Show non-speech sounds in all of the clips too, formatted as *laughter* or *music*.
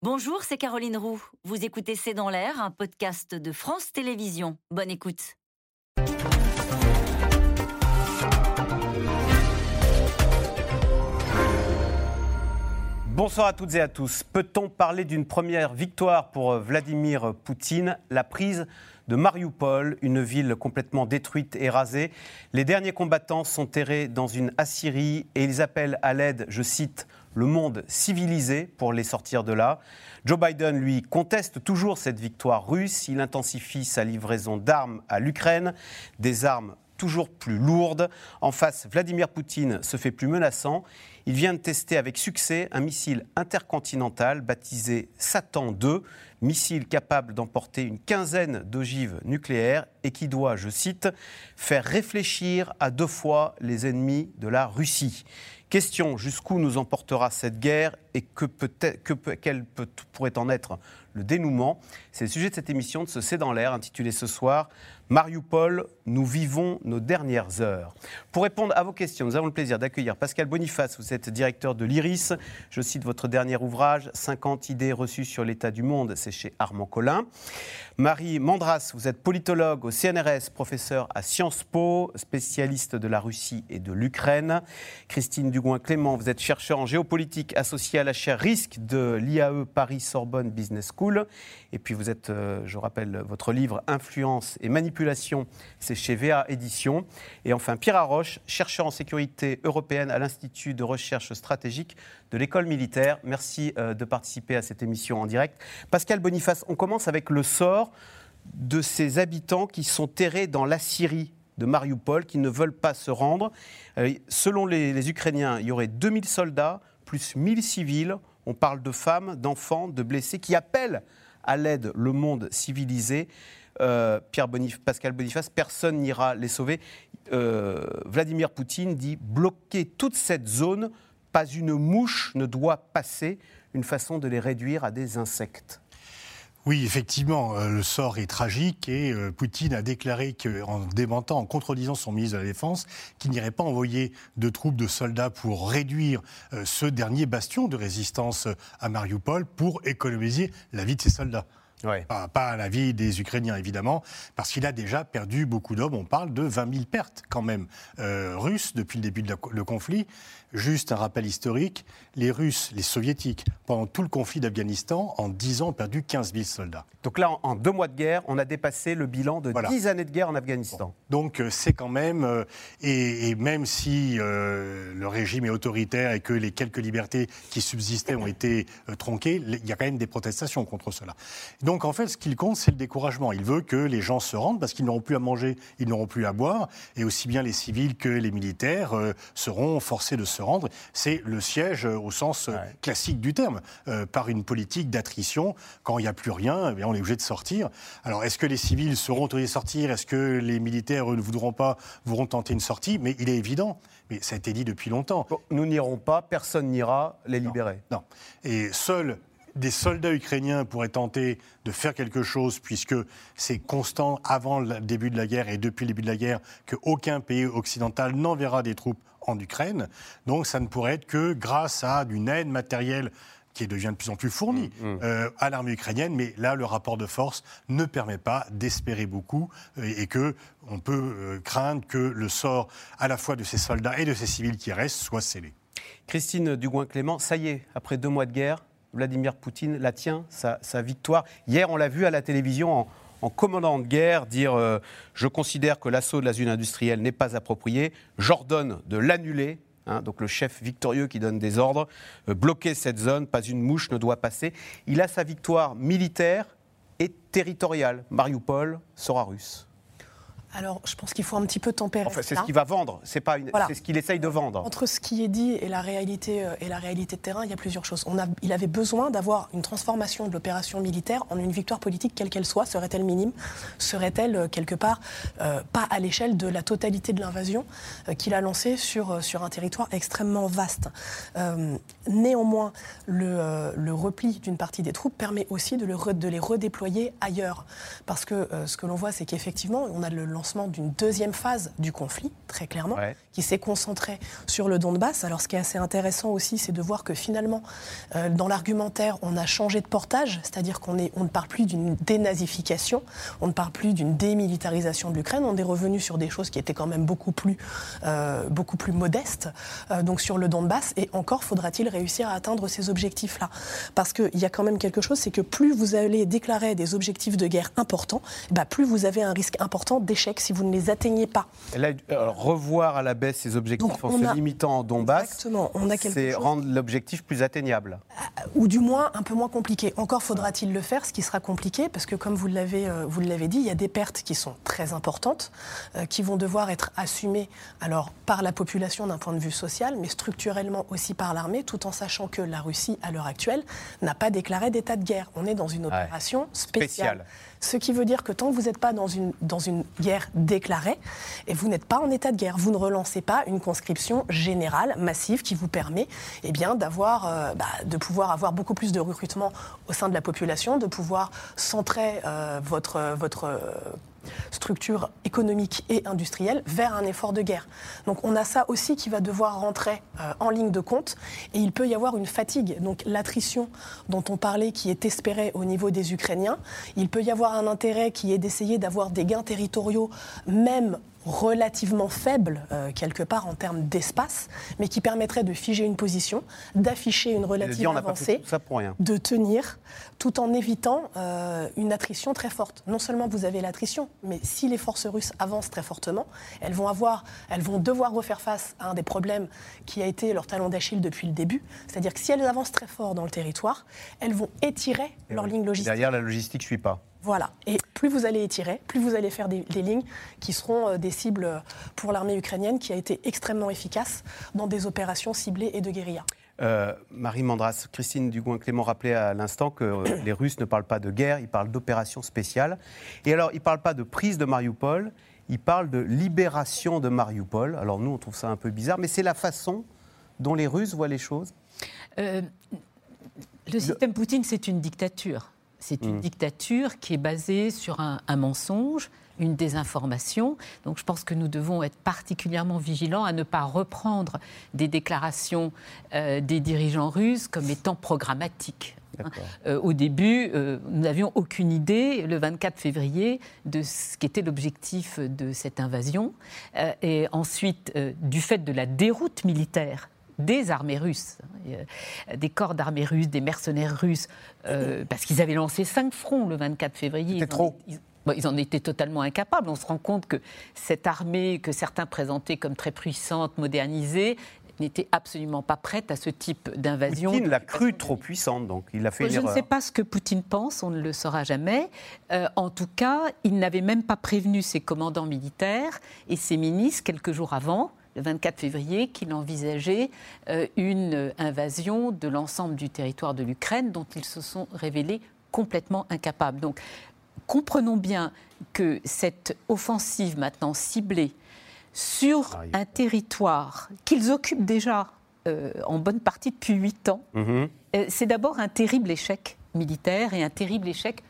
Bonjour, c'est Caroline Roux. Vous écoutez C'est dans l'air, un podcast de France Télévisions. Bonne écoute. Bonsoir à toutes et à tous. Peut-on parler d'une première victoire pour euh, Vladimir Poutine? La prise de Mariupol, une ville complètement détruite et rasée. Les derniers combattants sont terrés dans une Assyrie et ils appellent à l'aide, je cite, le monde civilisé pour les sortir de là. Joe Biden, lui, conteste toujours cette victoire russe. Il intensifie sa livraison d'armes à l'Ukraine, des armes toujours plus lourdes. En face, Vladimir Poutine se fait plus menaçant. Il vient de tester avec succès un missile intercontinental baptisé Satan 2, missile capable d'emporter une quinzaine d'ogives nucléaires et qui doit, je cite, faire réfléchir à deux fois les ennemis de la Russie. Question, jusqu'où nous emportera cette guerre et que peut que, pourrait en être le dénouement C'est le sujet de cette émission de ce C'est dans l'air, intitulée ce soir Mariupol, nous vivons nos dernières heures. Pour répondre à vos questions, nous avons le plaisir d'accueillir Pascal Boniface, vous êtes directeur de l'IRIS. Je cite votre dernier ouvrage, 50 idées reçues sur l'état du monde, c'est chez Armand Collin. Marie Mandras, vous êtes politologue au CNRS, professeur à Sciences Po, spécialiste de la Russie et de l'Ukraine. Christine Dugouin-Clément, vous êtes chercheur en géopolitique associée à la chaire risque de l'IAE Paris-Sorbonne Business School. Et puis vous êtes, euh, je rappelle, votre livre Influence et manipulation, c'est chez VA Édition. Et enfin Pierre Arroche, chercheur en sécurité européenne à l'Institut de recherche stratégique de l'école militaire. Merci euh, de participer à cette émission en direct. Pascal Boniface, on commence avec le sort de ces habitants qui sont terrés dans la Syrie de Mariupol, qui ne veulent pas se rendre. Euh, selon les, Ukrainiens, il y aurait 2000 soldats, plus 1000 civils. On parle de femmes, d'enfants, de blessés, qui appellent à l'aide le monde civilisé. Euh, Pierre Pascal Boniface, personne n'ira les sauver. Vladimir Poutine dit bloquer toute cette zone pas une mouche ne doit passer, une façon de les réduire à des insectes. Oui, effectivement, euh, le sort est tragique et euh, Poutine a déclaré en démentant, en contredisant son ministre de la Défense, qu'il n'irait pas envoyer de troupes de soldats pour réduire euh, ce dernier bastion de résistance à Mariupol pour économiser la vie de ses soldats. Pas, la vie des Ukrainiens, évidemment, parce qu'il a déjà perdu beaucoup d'hommes. On parle de 20 000 pertes, quand même, russes depuis le début du conflit. Juste un rappel historique, les Russes, les Soviétiques, pendant tout le conflit d'Afghanistan, en 10 ans, ont perdu 15 000 soldats. Donc là, en deux mois de guerre, on a dépassé le bilan de 10 années de guerre en Afghanistan. Donc euh, c'est quand même, euh, et, même si euh, le régime est autoritaire et que les quelques libertés qui subsistaient ont été tronquées, il y a quand même des protestations contre cela. Donc en fait, ce qu'il compte, c'est le découragement. Il veut que les gens se rendent parce qu'ils n'auront plus à manger, ils n'auront plus à boire, et aussi bien les civils que les militaires seront forcés de se rendre, c'est le siège euh, au sens euh, classique du terme, euh, par une politique d'attrition. Quand il n'y a plus rien, eh on est obligé de sortir. Alors, est-ce que les civils seront autorisés de sortir? Est-ce que les militaires ne voudront pas, voudront tenter une sortie? Mais il est évident, mais ça a été dit depuis longtemps. nous n'irons pas, personne n'ira les libérer. Non. Et seuls des soldats ukrainiens pourraient tenter de faire quelque chose, puisque c'est constant avant le début de la guerre et depuis le début de la guerre qu'aucun pays occidental n'enverra des troupes en Ukraine. Donc ça ne pourrait être que grâce à une aide matérielle qui devient de plus en plus fournie mmh, mmh. Euh, à l'armée ukrainienne, mais là, le rapport de force ne permet pas d'espérer beaucoup euh, et que on peut euh, craindre que le sort à la fois de ces soldats et de ces civils qui restent soit scellé. Christine Dugouin-Clément, ça y est, après deux mois de guerre, Vladimir Poutine la tient, sa, sa victoire. Hier, on l'a vu à la télévision en, en commandant de guerre dire euh, je considère que l'assaut de la zone industrielle n'est pas approprié, j'ordonne de l'annuler. Hein, donc le chef victorieux qui donne des ordres, euh, bloquer cette zone, pas une mouche ne doit passer. Il a sa victoire militaire et territoriale. Mariupol sera russe. Alors, je pense qu'il faut un petit peu tempérer. Enfin, c'est ce qu'il va vendre, c'est pas c'est ce qu'il essaye de vendre. Entre ce qui est dit et la réalité euh, et la réalité de terrain, il y a plusieurs choses. On a, il avait besoin d'avoir une transformation de l'opération militaire en une victoire politique, quelle qu'elle soit. Serait-elle minime? Serait-elle euh, quelque part euh, pas à l'échelle de la totalité de l'invasion qu'il a lancée sur sur un territoire extrêmement vaste? Néanmoins, le, le repli d'une partie des troupes permet aussi de, le, de les redéployer ailleurs, parce que ce que l'on voit, c'est qu'effectivement, on a le lancement d'une deuxième phase du conflit, très clairement, qui s'est concentrée sur le Donbass. Alors ce qui est assez intéressant aussi, c'est de voir que finalement, euh, dans l'argumentaire, on a changé de portage, c'est-à-dire qu'on on ne parle plus d'une dénazification, on ne parle plus d'une démilitarisation de l'Ukraine, on est revenu sur des choses qui étaient quand même beaucoup plus, euh, beaucoup plus modestes, euh, donc sur le Donbass, et encore faudra-t-il réussir à atteindre ces objectifs-là. Parce qu'il y a quand même quelque chose, c'est que plus vous allez déclarer des objectifs de guerre importants, bah plus vous avez un risque important d'échec si vous ne les atteignez pas. revoir à la baisse ces objectifs en se limitant en Donbass, c'est rendre l'objectif plus atteignable. Euh, ou du moins un peu moins compliqué. Encore faudra-t-il le faire, ce qui sera compliqué, parce que comme vous l'avez euh, dit, il y a des pertes qui sont très importantes, euh, qui vont devoir être assumées alors par la population d'un point de vue social, mais structurellement aussi par l'armée, tout en sachant que la Russie, à l'heure actuelle, n'a pas déclaré d'état de guerre. On est dans une opération spéciale. Ce qui veut dire que tant que vous n'êtes pas dans une, dans une guerre déclarée, et vous n'êtes pas en état de guerre, vous ne relancez pas une conscription générale, massive, qui vous permet eh bien, d'avoir, euh, bah, de pouvoir avoir beaucoup plus de recrutement au sein de la population, de pouvoir centrer euh, votre, votre structure économique et industrielle vers un effort de guerre. Donc on a ça aussi qui va devoir rentrer euh, en ligne de compte et il peut y avoir une fatigue. Donc l'attrition dont on parlait qui est espérée au niveau des Ukrainiens, il peut y avoir un intérêt qui est d'essayer d'avoir des gains territoriaux même relativement faible, euh, quelque part, en termes d'espace, mais qui permettrait de figer une position, d'afficher une relative avancée, de tenir, tout en évitant euh, une attrition très forte. Non seulement vous avez l'attrition, mais si les forces russes avancent très fortement, elles vont, avoir, elles vont devoir refaire face à un des problèmes qui a été leur talon d'Achille depuis le début. C'est-à-dire que si elles avancent très fort dans le territoire, elles vont étirer leur ligne logistique. Derrière, la logistique ne suit pas. Voilà. Et plus vous allez étirer, plus vous allez faire des, lignes qui seront euh, des cibles euh, pour l'armée ukrainienne qui a été extrêmement efficace dans des opérations ciblées et de guérilla. Euh, Marie Mandras, Christine Dugouin-Clément rappelait à l'instant que les Russes ne parlent pas de guerre, ils parlent d'opération spéciale. Et alors, ils ne parlent pas de prise de Mariupol, ils parlent de libération de Mariupol. Alors nous, on trouve ça un peu bizarre, mais c'est la façon dont les Russes voient les choses. le système Poutine, c'est une dictature. C'est une mm. dictature qui est basée sur un, mensonge, une désinformation. Donc je pense que nous devons être particulièrement vigilants à ne pas reprendre des déclarations euh, des dirigeants russes comme étant programmatiques. Hein. Euh, au début, euh, nous n'avions aucune idée, le 24 février, de ce qu'était l'objectif de cette invasion. et ensuite, du fait de la déroute militaire des armées russes, hein, des corps d'armées russes, des mercenaires russes, euh, parce qu'ils avaient lancé cinq fronts le 24 février. C'était trop. Ils, en étaient totalement incapables. On se rend compte que cette armée que certains présentaient comme très puissante, modernisée, n'était absolument pas prête à ce type d'invasion. Poutine l'a cru trop puissante, donc il a fait Je ne sais pas ce que Poutine pense, on ne le saura jamais. Euh, en tout cas, il n'avait même pas prévenu ses commandants militaires et ses ministres quelques jours avant le 24 février qu'il envisageait euh, une invasion de l'ensemble du territoire de l'Ukraine dont ils se sont révélés complètement incapables. Donc comprenons bien que cette offensive maintenant ciblée sur un territoire qu'ils occupent déjà euh, en bonne partie depuis huit ans, mhm. euh, c'est d'abord un terrible échec militaire et un terrible échec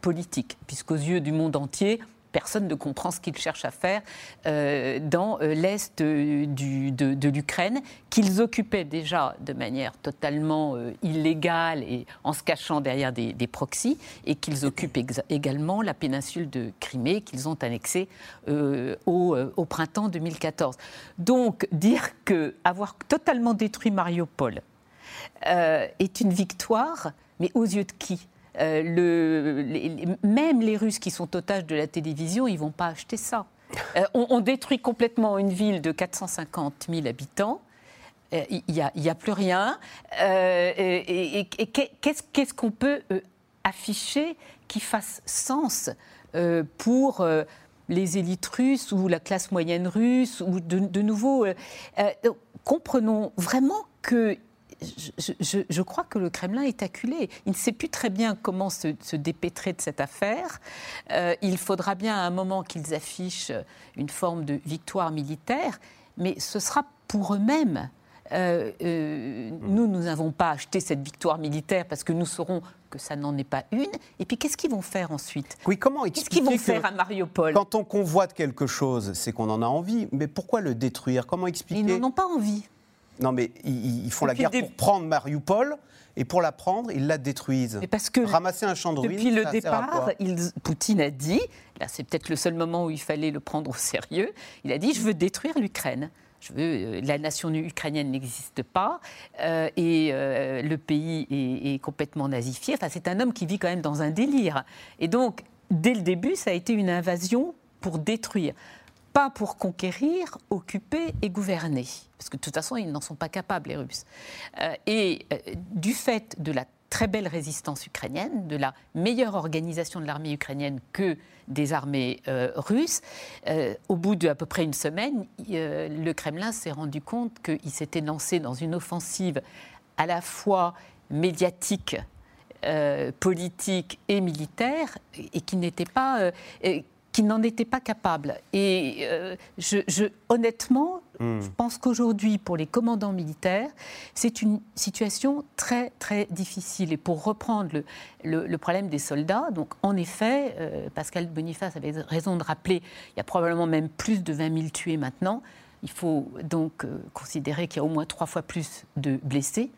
politique, puisqu'aux yeux du monde entier, personne ne comprend ce qu'ils cherchent à faire euh, dans euh, l'est de, l'Ukraine, qu'ils occupaient déjà de manière totalement euh, illégale et en se cachant derrière des, proxys, et qu'ils occupent également la péninsule de Crimée, qu'ils ont annexée au, printemps 2014. Donc dire que avoir totalement détruit Mariupol est une victoire, mais aux yeux de qui? Euh, même les Russes qui sont otages de la télévision, ils ne vont pas acheter ça. Euh, on, détruit complètement une ville de 450 000 habitants. Euh, il n'y a, plus rien. et, qu'est-ce qu'on peut afficher qui fasse sens pour les élites russes ou la classe moyenne russe ou de nouveau comprenons vraiment que je, crois que le Kremlin est acculé. Il ne sait plus très bien comment se, dépêtrer de cette affaire. Euh, il faudra bien à un moment qu'ils affichent une forme de victoire militaire, mais ce sera pour eux-mêmes euh, euh, nous, nous n'avons pas acheté cette victoire militaire parce que nous saurons que ça n'en est pas une. Et puis, qu'est-ce qu'ils vont faire ensuite? Oui, comment Qu'est-ce qu'ils vont faire à Mariupol? Quand on convoite quelque chose, c'est qu'on en a envie. Mais pourquoi le détruire? Comment expliquer Ils n'en ont pas envie. Non, mais ils, ils font la guerre pour prendre Mariupol, et pour la prendre, ils la détruisent. Mais parce que Ramasser un champ de ruines, Depuis le ça départ, il- Poutine a dit, là c'est peut-être le seul moment où il fallait le prendre au sérieux, il a dit je veux détruire l'Ukraine. Je veux, euh, la nation ukrainienne n'existe pas euh, et euh, le pays est, est complètement nazifié. Enfin, c'est un homme qui vit quand même dans un délire. Et donc, dès le début, ça a été une invasion pour détruire, pas pour conquérir, occuper et gouverner. Parce que de toute façon, ils n'en sont pas capables, les Russes. Euh, et euh, du fait de la très belle résistance ukrainienne, de la meilleure organisation de l'armée ukrainienne que des armées euh, russes, au bout de à peu près une semaine, le Kremlin s'est rendu compte qu'il s'était lancé dans une offensive à la fois médiatique, politique et militaire, et, qui n'était pas, qui n'en était pas capable. Et euh, je, je- honnêtement, je pense qu'aujourd'hui, pour les commandants militaires, c'est une situation très très difficile. Et pour reprendre le, le- le problème des soldats, donc en effet, euh, Pascal Boniface avait raison de rappeler, il y a probablement même plus de 20 000 tués maintenant. Il faut donc euh, considérer qu'il y a au moins trois fois plus de blessés.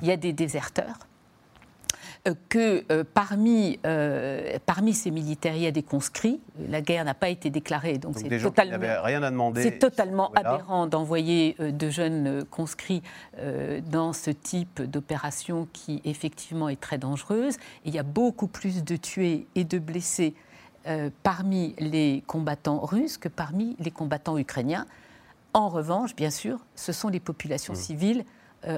Il y a des déserteurs. Euh, que euh, parmi, euh, parmi ces militaires, il y a des conscrits. La guerre n'a pas été déclarée, donc, Donc c'est totalement, rien à demander. c'est totalement Voilà. aberrant d'envoyer euh, de jeunes conscrits dans ce type d'opération qui effectivement est très dangereuse. Et il y a beaucoup plus de tués et de blessés parmi les combattants russes que parmi les combattants ukrainiens. En revanche, bien sûr, ce sont les populations Mmh. civiles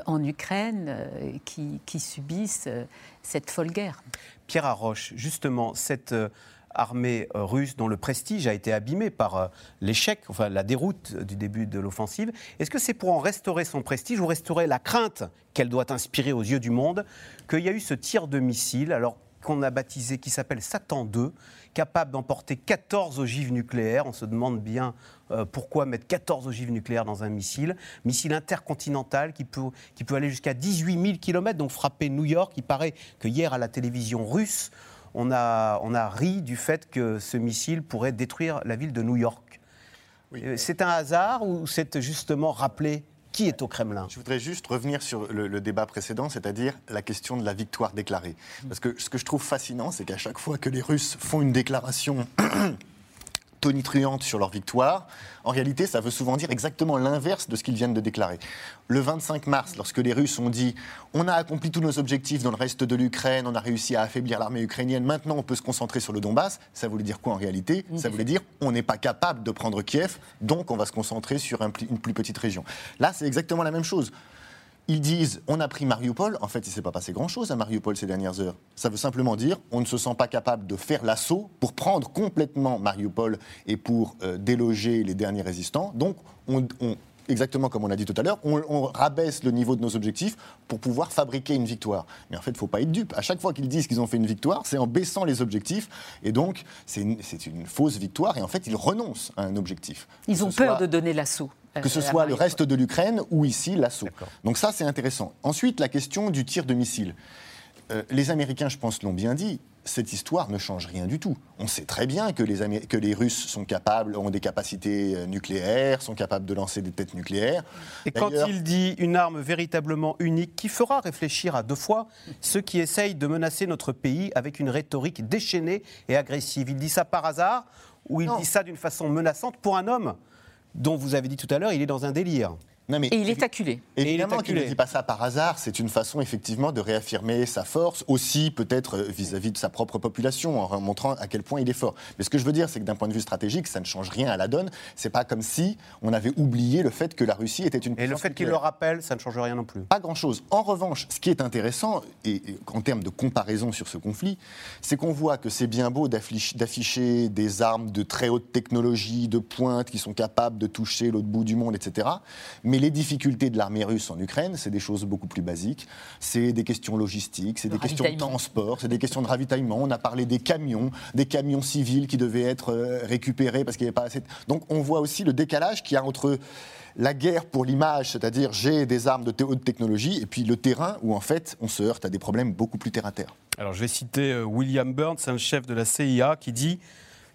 en Ukraine euh, qui, subissent euh, cette folle guerre. Pierre Arroche, justement, cette euh, armée euh, russe dont le prestige a été abîmé par euh, l'échec, enfin la déroute du début de l'offensive, est-ce que c'est pour en restaurer son prestige ou restaurer la crainte qu'elle doit inspirer aux yeux du monde qu'il y a eu ce tir de missile, alors qu'on a baptisé, qui s'appelle Satan 2, capable d'emporter 14 ogives nucléaires. On se demande bien euh, pourquoi mettre 14 ogives nucléaires dans un missile. Missile intercontinental qui peut, qui peut aller jusqu'à 18 000 km, donc frapper New York. Il paraît que hier, à la télévision russe, on a, on a ri du fait que ce missile pourrait détruire la ville de New York. Oui. Euh, C'est un hasard ou c'est justement rappeler qui est au Kremlin? Je voudrais juste revenir sur le, le débat précédent, c'est-à-dire la question de la victoire déclarée. Parce que ce que je trouve fascinant, c'est qu'à chaque fois que les Russes font une déclaration tonitruante sur leur victoire, en réalité, ça veut souvent dire exactement l'inverse de ce qu'ils viennent de déclarer. Le 25 mars, lorsque les Russes ont dit on a accompli tous nos objectifs dans le reste de l'Ukraine, on a réussi à affaiblir l'armée ukrainienne, maintenant on peut se concentrer sur le Donbass, ça voulait dire quoi en réalité? Ça voulait dire on n'est pas capable de prendre Kiev, donc on va se concentrer sur un une plus petite région. Là, c'est exactement la même chose. Ils disent on a pris Mariupol. En fait, il ne s'est pas passé grand-chose à Mariupol ces dernières heures. Ça veut simplement dire on ne se sent pas capable de faire l'assaut pour prendre complètement Mariupol et pour euh, déloger les derniers résistants. Donc, on, on- exactement comme on l'a dit tout à l'heure, on, on rabaisse le niveau de nos objectifs pour pouvoir fabriquer une victoire. Mais en fait, il ne faut pas être dupe. À chaque fois qu'ils disent qu'ils ont fait une victoire, c'est en baissant les objectifs. Et donc, c'est une, fausse victoire. Et en fait, ils renoncent à un objectif. Ils ont peur soit- de donner l'assaut. Que ce soit le reste de l'Ukraine ou ici l'assaut. Donc ça, c'est intéressant. Ensuite, la question du tir de missile. Euh, les Américains, je pense, l'ont bien dit. Cette histoire ne change rien du tout. On sait très bien que les, Amé- que les Russes sont capables, ont des capacités euh, nucléaires, sont capables de lancer des têtes nucléaires. Et quand il dit une arme véritablement unique qui fera réfléchir à deux fois ceux qui essayent de menacer notre pays avec une rhétorique déchaînée et agressive, il dit ça par hasard ou il Non. dit ça d'une façon menaçante pour un homme? Dont vous avez dit tout à l'heure, il est dans un délire Non, mais Et il est acculé. Et il est Évidemment qu'il ne dit pas ça par hasard, c'est une façon effectivement de réaffirmer sa force, aussi peut-être euh, vis-à-vis de sa propre population, en montrant à quel point il est fort. Mais ce que je veux dire, c'est que d'un point de vue stratégique, ça ne change rien à la donne. C'est pas comme si on avait oublié le fait que la Russie était une Et le fait qu'il le rappelle, ça ne change rien non plus. Pas grand-chose. En revanche, ce qui est intéressant, et, en termes de comparaison sur ce conflit, c'est qu'on voit que c'est bien beau d'afficher- d'afficher des armes de très haute technologie, de pointe, qui sont capables de toucher l'autre bout du monde, etc. Mais Mais les difficultés de l'armée russe en Ukraine, c'est des choses beaucoup plus basiques. C'est des questions logistiques, c'est des questions de transport, c'est des questions de ravitaillement. On a parlé des camions, des camions civils qui devaient être euh, récupérés parce qu'il n'y avait pas assez. Donc on voit aussi le décalage qu'il y a entre la guerre pour l'image, c'est-à-dire j'ai des armes de haute technologie, et puis le terrain où en fait on se heurte à des problèmes beaucoup plus terre à terre. Alors je vais citer euh, William Burns, un chef de la CIA, qui dit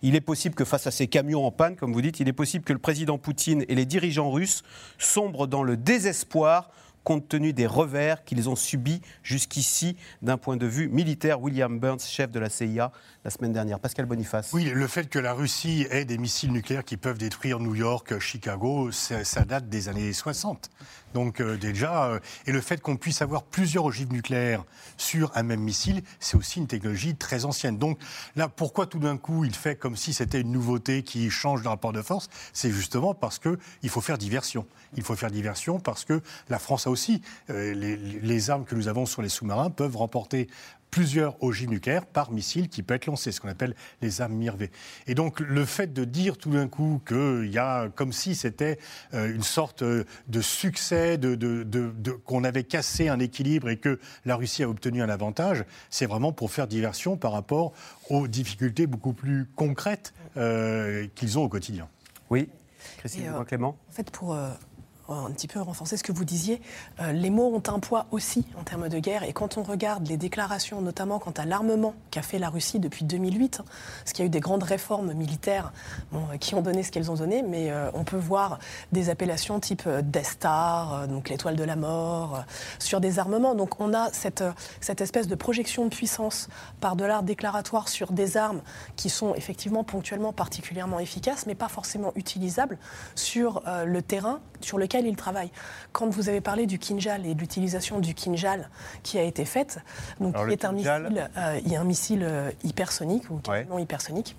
il est possible que face à ces camions en panne, comme vous dites, il est possible que le président Poutine et les dirigeants russes sombrent dans le désespoir compte tenu des revers qu'ils ont subis jusqu'ici d'un point de vue militaire. William Burns, chef de la CIA, la semaine dernière. Pascal Boniface. Oui, le fait que la Russie ait des missiles nucléaires qui peuvent détruire New York, Chicago, ça, date des années 60. Donc euh, déjà, euh, et le fait qu'on puisse avoir plusieurs ogives nucléaires sur un même missile, c'est aussi une technologie très ancienne. Donc là, pourquoi tout d'un coup il fait comme si c'était une nouveauté qui change de rapport de force? C'est justement parce qu'il faut faire diversion. Il faut faire diversion parce que la France a aussi euh, les, les armes que nous avons sur les sous-marins peuvent remporter plusieurs ogives nucléaires par missile qui peut être lancé, ce qu'on appelle les armes Mirvé. Et donc le fait de dire tout d'un coup qu'il y a comme si c'était euh, une sorte euh, de succès, de, de, qu'on avait cassé un équilibre et que la Russie a obtenu un avantage, c'est vraiment pour faire diversion par rapport aux difficultés beaucoup plus concrètes euh, qu'ils ont au quotidien. Oui, Christine Clément. En fait, pour un petit peu renforcer ce que vous disiez, euh, les mots ont un poids aussi en termes de guerre. Et quand on regarde les déclarations, notamment quant à l'armement qu'a fait la Russie depuis 2008, hein, parce qu'il y a eu des grandes réformes militaires euh, qui ont donné ce qu'elles ont donné, mais euh, on peut voir des appellations type Destar, donc l'étoile de la mort, sur des armements. Donc on a cette, cette espèce de projection de puissance par de l'art déclaratoire sur des armes qui sont effectivement ponctuellement particulièrement efficaces, mais pas forcément utilisables sur le terrain sur lequel il travaille. Quand vous avez parlé du Kinjal et de l'utilisation du Kinjal qui a été faite, donc qui est un missile, euh, il y a un missile euh, hypersonique ou non hypersonique.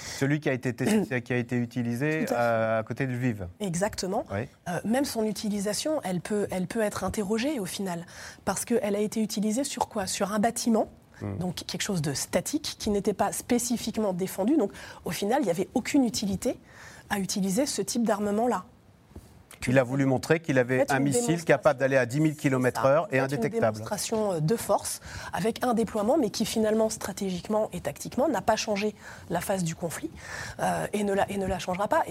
Celui qui a été, *clears throat* qui a été utilisé à, côté de Lviv. Exactement. Euh, même son utilisation, elle peut, elle peut être interrogée au final, parce qu'elle a été utilisée sur quoi? Sur un bâtiment. Hmm. Donc quelque chose de statique qui n'était pas spécifiquement défendu. Donc au final, il n'y avait aucune utilité à utiliser ce type d'armement-là. Il a voulu montrer qu'il avait un missile capable d'aller à 10 000 km/h et indétectable. Une démonstration euh, de force avec un déploiement, mais qui finalement, stratégiquement et tactiquement, n'a pas changé la phase du conflit euh, et, ne la, et ne la changera pas.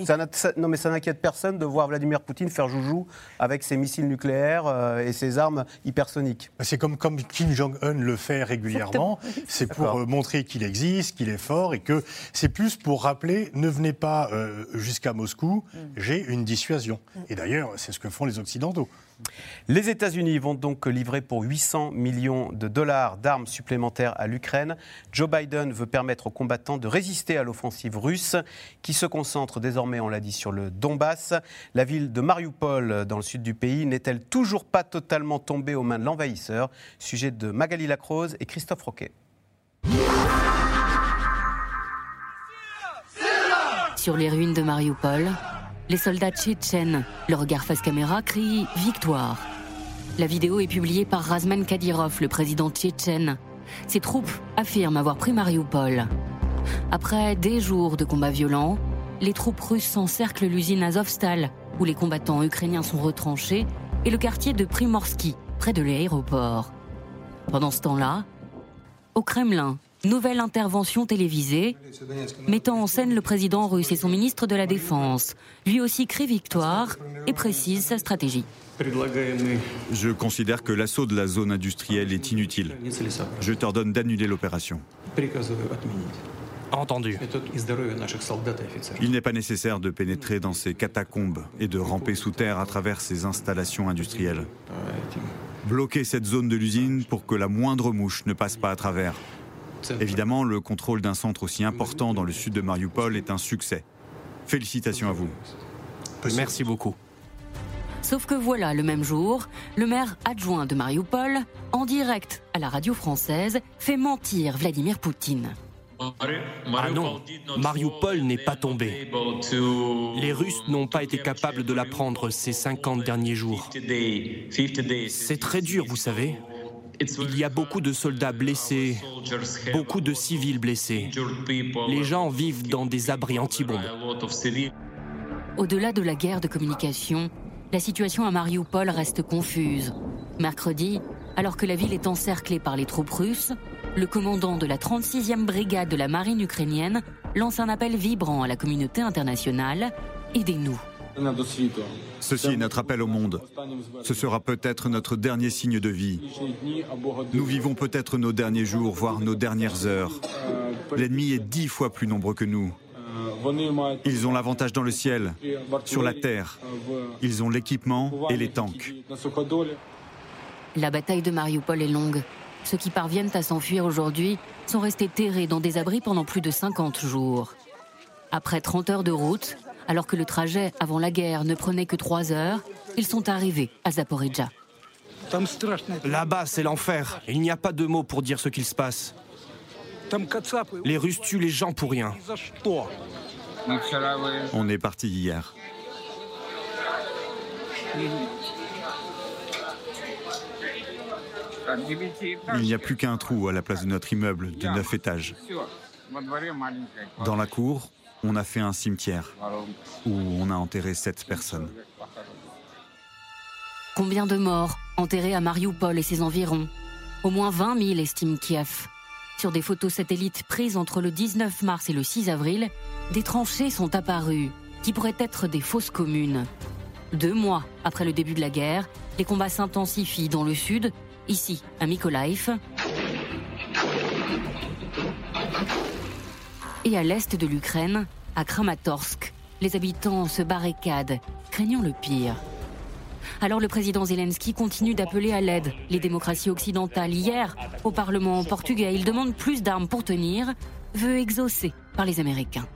non, mais ça n'inquiète personne de voir Vladimir Poutine faire joujou avec ses missiles nucléaires euh, et ses armes hypersoniques. C'est comme, comme Kim Jong-un le fait régulièrement. C'est pour montrer qu'il existe, qu'il est fort et que c'est plus pour rappeler ne venez pas jusqu'à Moscou, mm. j'ai une dissuasion. Mm d'ailleurs, c'est ce que font les Occidentaux. Les États-Unis vont donc livrer pour 800 millions de dollars d'armes supplémentaires à l'Ukraine. Joe Biden veut permettre aux combattants de résister à l'offensive russe, qui se concentre désormais, on l'a dit, sur le Donbass. La ville de Mariupol, dans le sud du pays, n'est-elle toujours pas totalement tombée aux mains de l'envahisseur? Sujet de Magali Lacrose et Christophe Roquet. Sur les ruines de Mariupol, les soldats tchétchènes, le regard face caméra, crient Victoire. La vidéo est publiée par Razman Kadyrov, le président tchétchène. Ses troupes affirment avoir pris Mariupol. Après des jours de combats violents, les troupes russes encerclent l'usine Azovstal, où les combattants ukrainiens sont retranchés, et le quartier de Primorsky, près de l'aéroport. Pendant ce temps-là, au Kremlin, Nouvelle intervention télévisée, mettant en scène le président russe et son ministre de la Défense. Lui aussi crie victoire et précise sa stratégie. Je considère que l'assaut de la zone industrielle est inutile. Je t'ordonne d'annuler l'opération. Entendu. Il n'est pas nécessaire de pénétrer dans ces catacombes et de ramper sous terre à travers ces installations industrielles. Bloquez cette zone de l'usine pour que la moindre mouche ne passe pas à travers. Évidemment, le contrôle d'un centre aussi important dans le sud de Mariupol est un succès. Félicitations à vous. Merci beaucoup. Sauf que voilà, le même jour, le maire adjoint de Mariupol, en direct à la radio française, fait mentir Vladimir Poutine. Ah non, Mariupol n'est pas tombé. Les Russes n'ont pas été capables de la prendre ces 50 derniers jours. C'est très dur, vous savez. Il y a beaucoup de soldats blessés, beaucoup de civils blessés. Les gens vivent dans des abris anti-bombes. Au-delà de la guerre de communication, la situation à Mariupol reste confuse. Mercredi, alors que la ville est encerclée par les troupes russes, le commandant de la 36e brigade de la marine ukrainienne lance un appel vibrant à la communauté internationale Aidez-nous. Ceci est notre appel au monde. Ce sera peut-être notre dernier signe de vie. Nous vivons peut-être nos derniers jours, voire nos dernières heures. L'ennemi est dix fois plus nombreux que nous. Ils ont l'avantage dans le ciel, sur la terre. Ils ont l'équipement et les tanks. La bataille de Mariupol est longue. Ceux qui parviennent à s'enfuir aujourd'hui sont restés terrés dans des abris pendant plus de 50 jours. Après 30 heures de route, alors que le trajet avant la guerre ne prenait que 3 heures, ils sont arrivés à Zaporizhia. Là-bas, c'est l'enfer. Il n'y a pas de mots pour dire ce qu'il se passe. Les Russes tuent les gens pour rien. On est parti hier. Il n'y a plus qu'un trou à la place de notre immeuble de neuf étages. Dans la cour, on a fait un cimetière où on a enterré sept personnes. Combien de morts enterrés à Mariupol et ses environs? Au moins 20 000, estime Kiev. Sur des photos satellites prises entre le 19 mars et le 6 avril, des tranchées sont apparues, qui pourraient être des fosses communes. Deux mois après le début de la guerre, les combats s'intensifient dans le sud, ici à Mykolaiv, et à l'est de l'Ukraine, à Kramatorsk. Les habitants se barricadent, craignant le pire. Alors le président Zelensky continue d'appeler à l'aide les démocraties occidentales. Hier, au Parlement portugais, il demande plus d'armes pour tenir, veut exaucer par les Américains.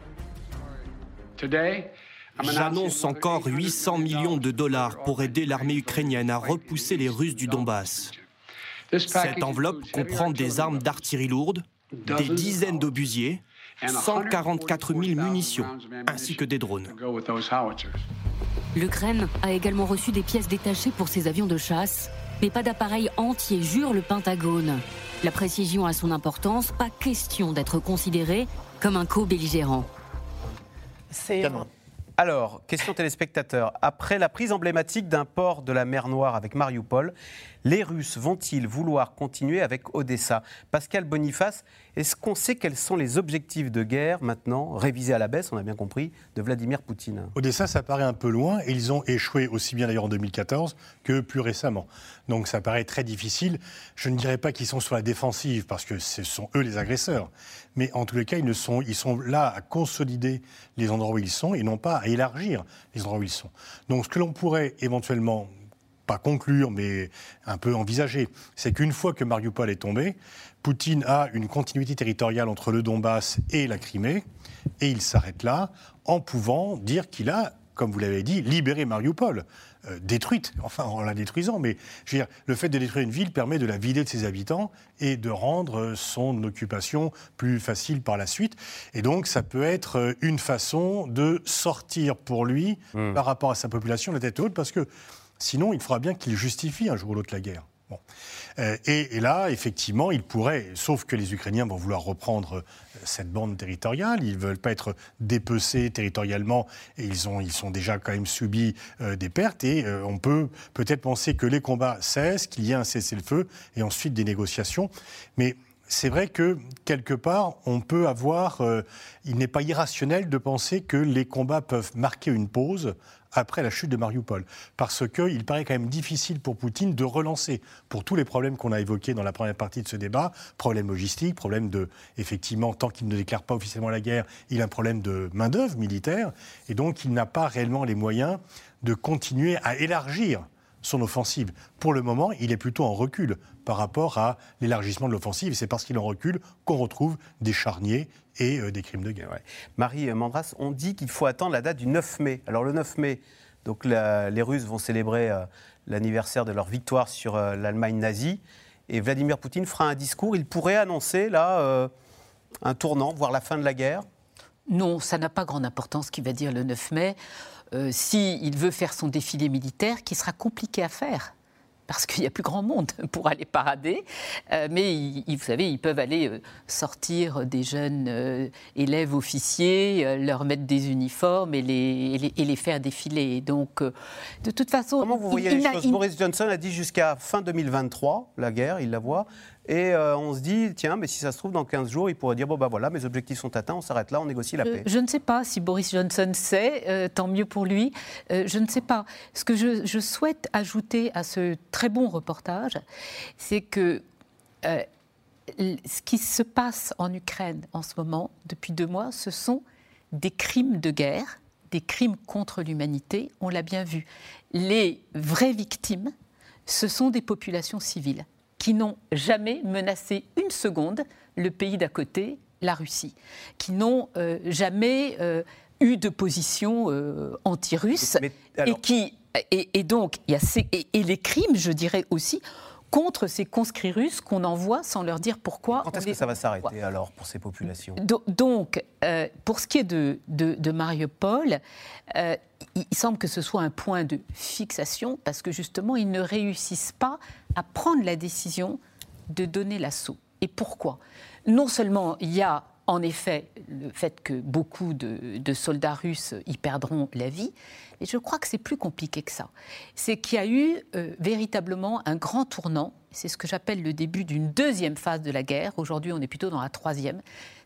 J'annonce encore 800 millions de dollars pour aider l'armée ukrainienne à repousser les Russes du Donbass. Cette enveloppe comprend des armes d'artillerie lourde, des dizaines d'obusiers, 144 000 munitions, ainsi que des drones. L'Ukraine a également reçu des pièces détachées pour ses avions de chasse, mais pas d'appareil entier, jure le Pentagone. La précision a son importance, pas question d'être considéré comme un co-belligérant. C'est alors, question téléspectateur. Après la prise emblématique d'un port de la mer Noire avec Mariupol, les Russes vont-ils vouloir continuer avec Odessa? Pascal Boniface, est-ce qu'on sait quels sont les objectifs de guerre maintenant, révisés à la baisse, on a bien compris, de Vladimir Poutine Odessa, ça paraît un peu loin et ils ont échoué aussi bien d'ailleurs en 2014 que plus récemment. Donc ça paraît très difficile. Je ne dirais pas qu'ils sont sur la défensive parce que ce sont eux les agresseurs. Mais en tous les cas, ils, sont, ils sont là à consolider les endroits où ils sont et non pas à élargir les endroits où ils sont. Donc ce que l'on pourrait éventuellement pas conclure, mais un peu envisager, c'est qu'une fois que Mariupol est tombé, Poutine a une continuité territoriale entre le Donbass et la Crimée, et il s'arrête là en pouvant dire qu'il a, comme vous l'avez dit, libéré Mariupol. Euh, détruite, enfin en la détruisant, mais je veux dire, le fait de détruire une ville permet de la vider de ses habitants et de rendre son occupation plus facile par la suite. Et donc ça peut être une façon de sortir pour lui hmm. par rapport à sa population la tête haute, parce que Sinon, il faudra bien qu'il justifie un jour ou l'autre la guerre. Euh, et, là, effectivement, il pourrait, sauf que les Ukrainiens vont vouloir reprendre euh, cette bande territoriale, ils ne veulent pas être dépecés territorialement, et ils ont, ils sont déjà quand même subi euh, des pertes, et on peut peut-être penser que les combats cessent, qu'il y ait un cessez-le-feu, et ensuite des négociations. Mais c'est vrai que quelque part, on peut avoir. il n'est pas irrationnel de penser que les combats peuvent marquer une pause après la chute de Mariupol. Parce qu'il paraît quand même difficile pour Poutine de relancer, pour tous les problèmes qu'on a évoqués dans la première partie de ce débat, problème logistique, problème de, effectivement, tant qu'il ne déclare pas officiellement la guerre, il a un problème de main-d'œuvre militaire, et donc il n'a pas réellement les moyens de continuer à élargir son offensive. Pour le moment, il est plutôt en recul par rapport à l'élargissement de l'offensive. C'est parce qu'il en recule qu'on retrouve des charniers et euh, des crimes de guerre. Marie Mandras, on dit qu'il faut attendre la date du 9 mai. Alors le 9 mai, donc les Russes vont célébrer euh, l'anniversaire de leur victoire sur euh, l'Allemagne nazie. Et Vladimir Poutine fera un discours. Il pourrait annoncer là un tournant, voire la fin de la guerre? Non, ça n'a pas grande importance ce qu'il va dire le 9 mai. Euh, s'il veut faire son défilé militaire, qui sera compliqué à faire parce qu'il n'y a plus grand monde *laughs* pour aller parader. Euh, mais vous savez, ils peuvent aller euh, sortir des jeunes euh, élèves officiers, leur mettre des uniformes et les, et les, faire défiler. Donc, de toute façon. Comment vous voyez les choses? Boris Johnson a dit jusqu'à fin 2023, la guerre, il la voit. Et euh, on se dit, tiens, mais si ça se trouve, dans 15 jours, il pourrait dire, bon, ben voilà, mes objectifs sont atteints, on s'arrête là, on négocie la paix. Je, ne sais pas si Boris Johnson sait, euh, tant mieux pour lui. Euh, je ne sais pas. Ce que je, souhaite ajouter à ce très bon reportage, c'est que ce qui se passe en Ukraine en ce moment, depuis deux mois, ce sont des crimes de guerre, des crimes contre l'humanité, on l'a bien vu. Les vraies victimes, ce sont des populations civiles qui n'ont jamais menacé une seconde le pays d'à côté, la Russie, qui n'ont euh, jamais euh, eu de position euh, anti-russe et qui et, donc il y a ces, et, les crimes, je dirais aussi contre ces conscrits russes qu'on envoie sans leur dire pourquoi. Quand est-ce que ça va s'arrêter alors pour ces populations? Donc, pour ce qui est de, de, de Mariupol, il semble que ce soit un point de fixation parce que justement, ils ne réussissent pas à prendre la décision de donner l'assaut. Et pourquoi? Non seulement il y a en effet le fait que beaucoup de, soldats russes y perdront la vie, mais je crois que c'est plus compliqué que ça. C'est qu'il y a eu euh, véritablement un grand tournant, c'est ce que j'appelle le début d'une deuxième phase de la guerre, aujourd'hui on est plutôt dans la troisième,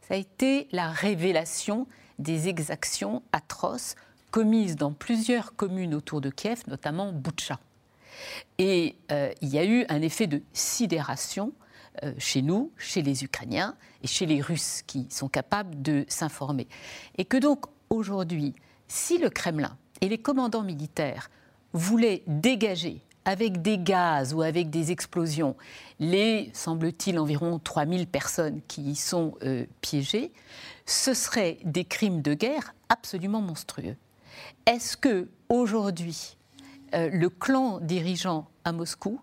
ça a été la révélation des exactions atroces commises dans plusieurs communes autour de Kiev, notamment Boutcha. Et euh, il y a eu un effet de sidération euh, chez nous, chez les Ukrainiens et chez les Russes qui sont capables de s'informer. Et que donc aujourd'hui, si le Kremlin et les commandants militaires voulaient dégager avec des gaz ou avec des explosions les, semble-t-il, environ 3000 personnes qui y sont euh, piégées, ce seraient des crimes de guerre absolument monstrueux. Est-ce que aujourd'hui euh, le clan dirigeant à Moscou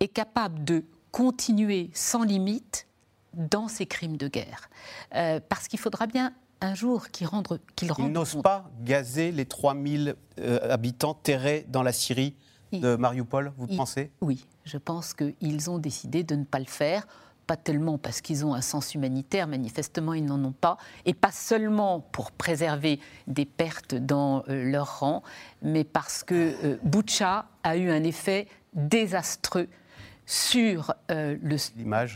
est capable de continuer sans limite dans ses crimes de guerre? Euh, parce qu'il faudra bien un jour qu'il rende, qu'il Il n'ose pas gazer les 3000 euh, habitants terrés dans la Syrie de Mariupol, vous pensez? Oui, je pense qu'ils ont décidé de ne pas le faire pas tellement parce qu'ils ont un sens humanitaire, manifestement ils n'en ont pas, et pas seulement pour préserver des pertes dans euh, leur rang, mais parce que euh, Boucha a eu un effet désastreux sur euh,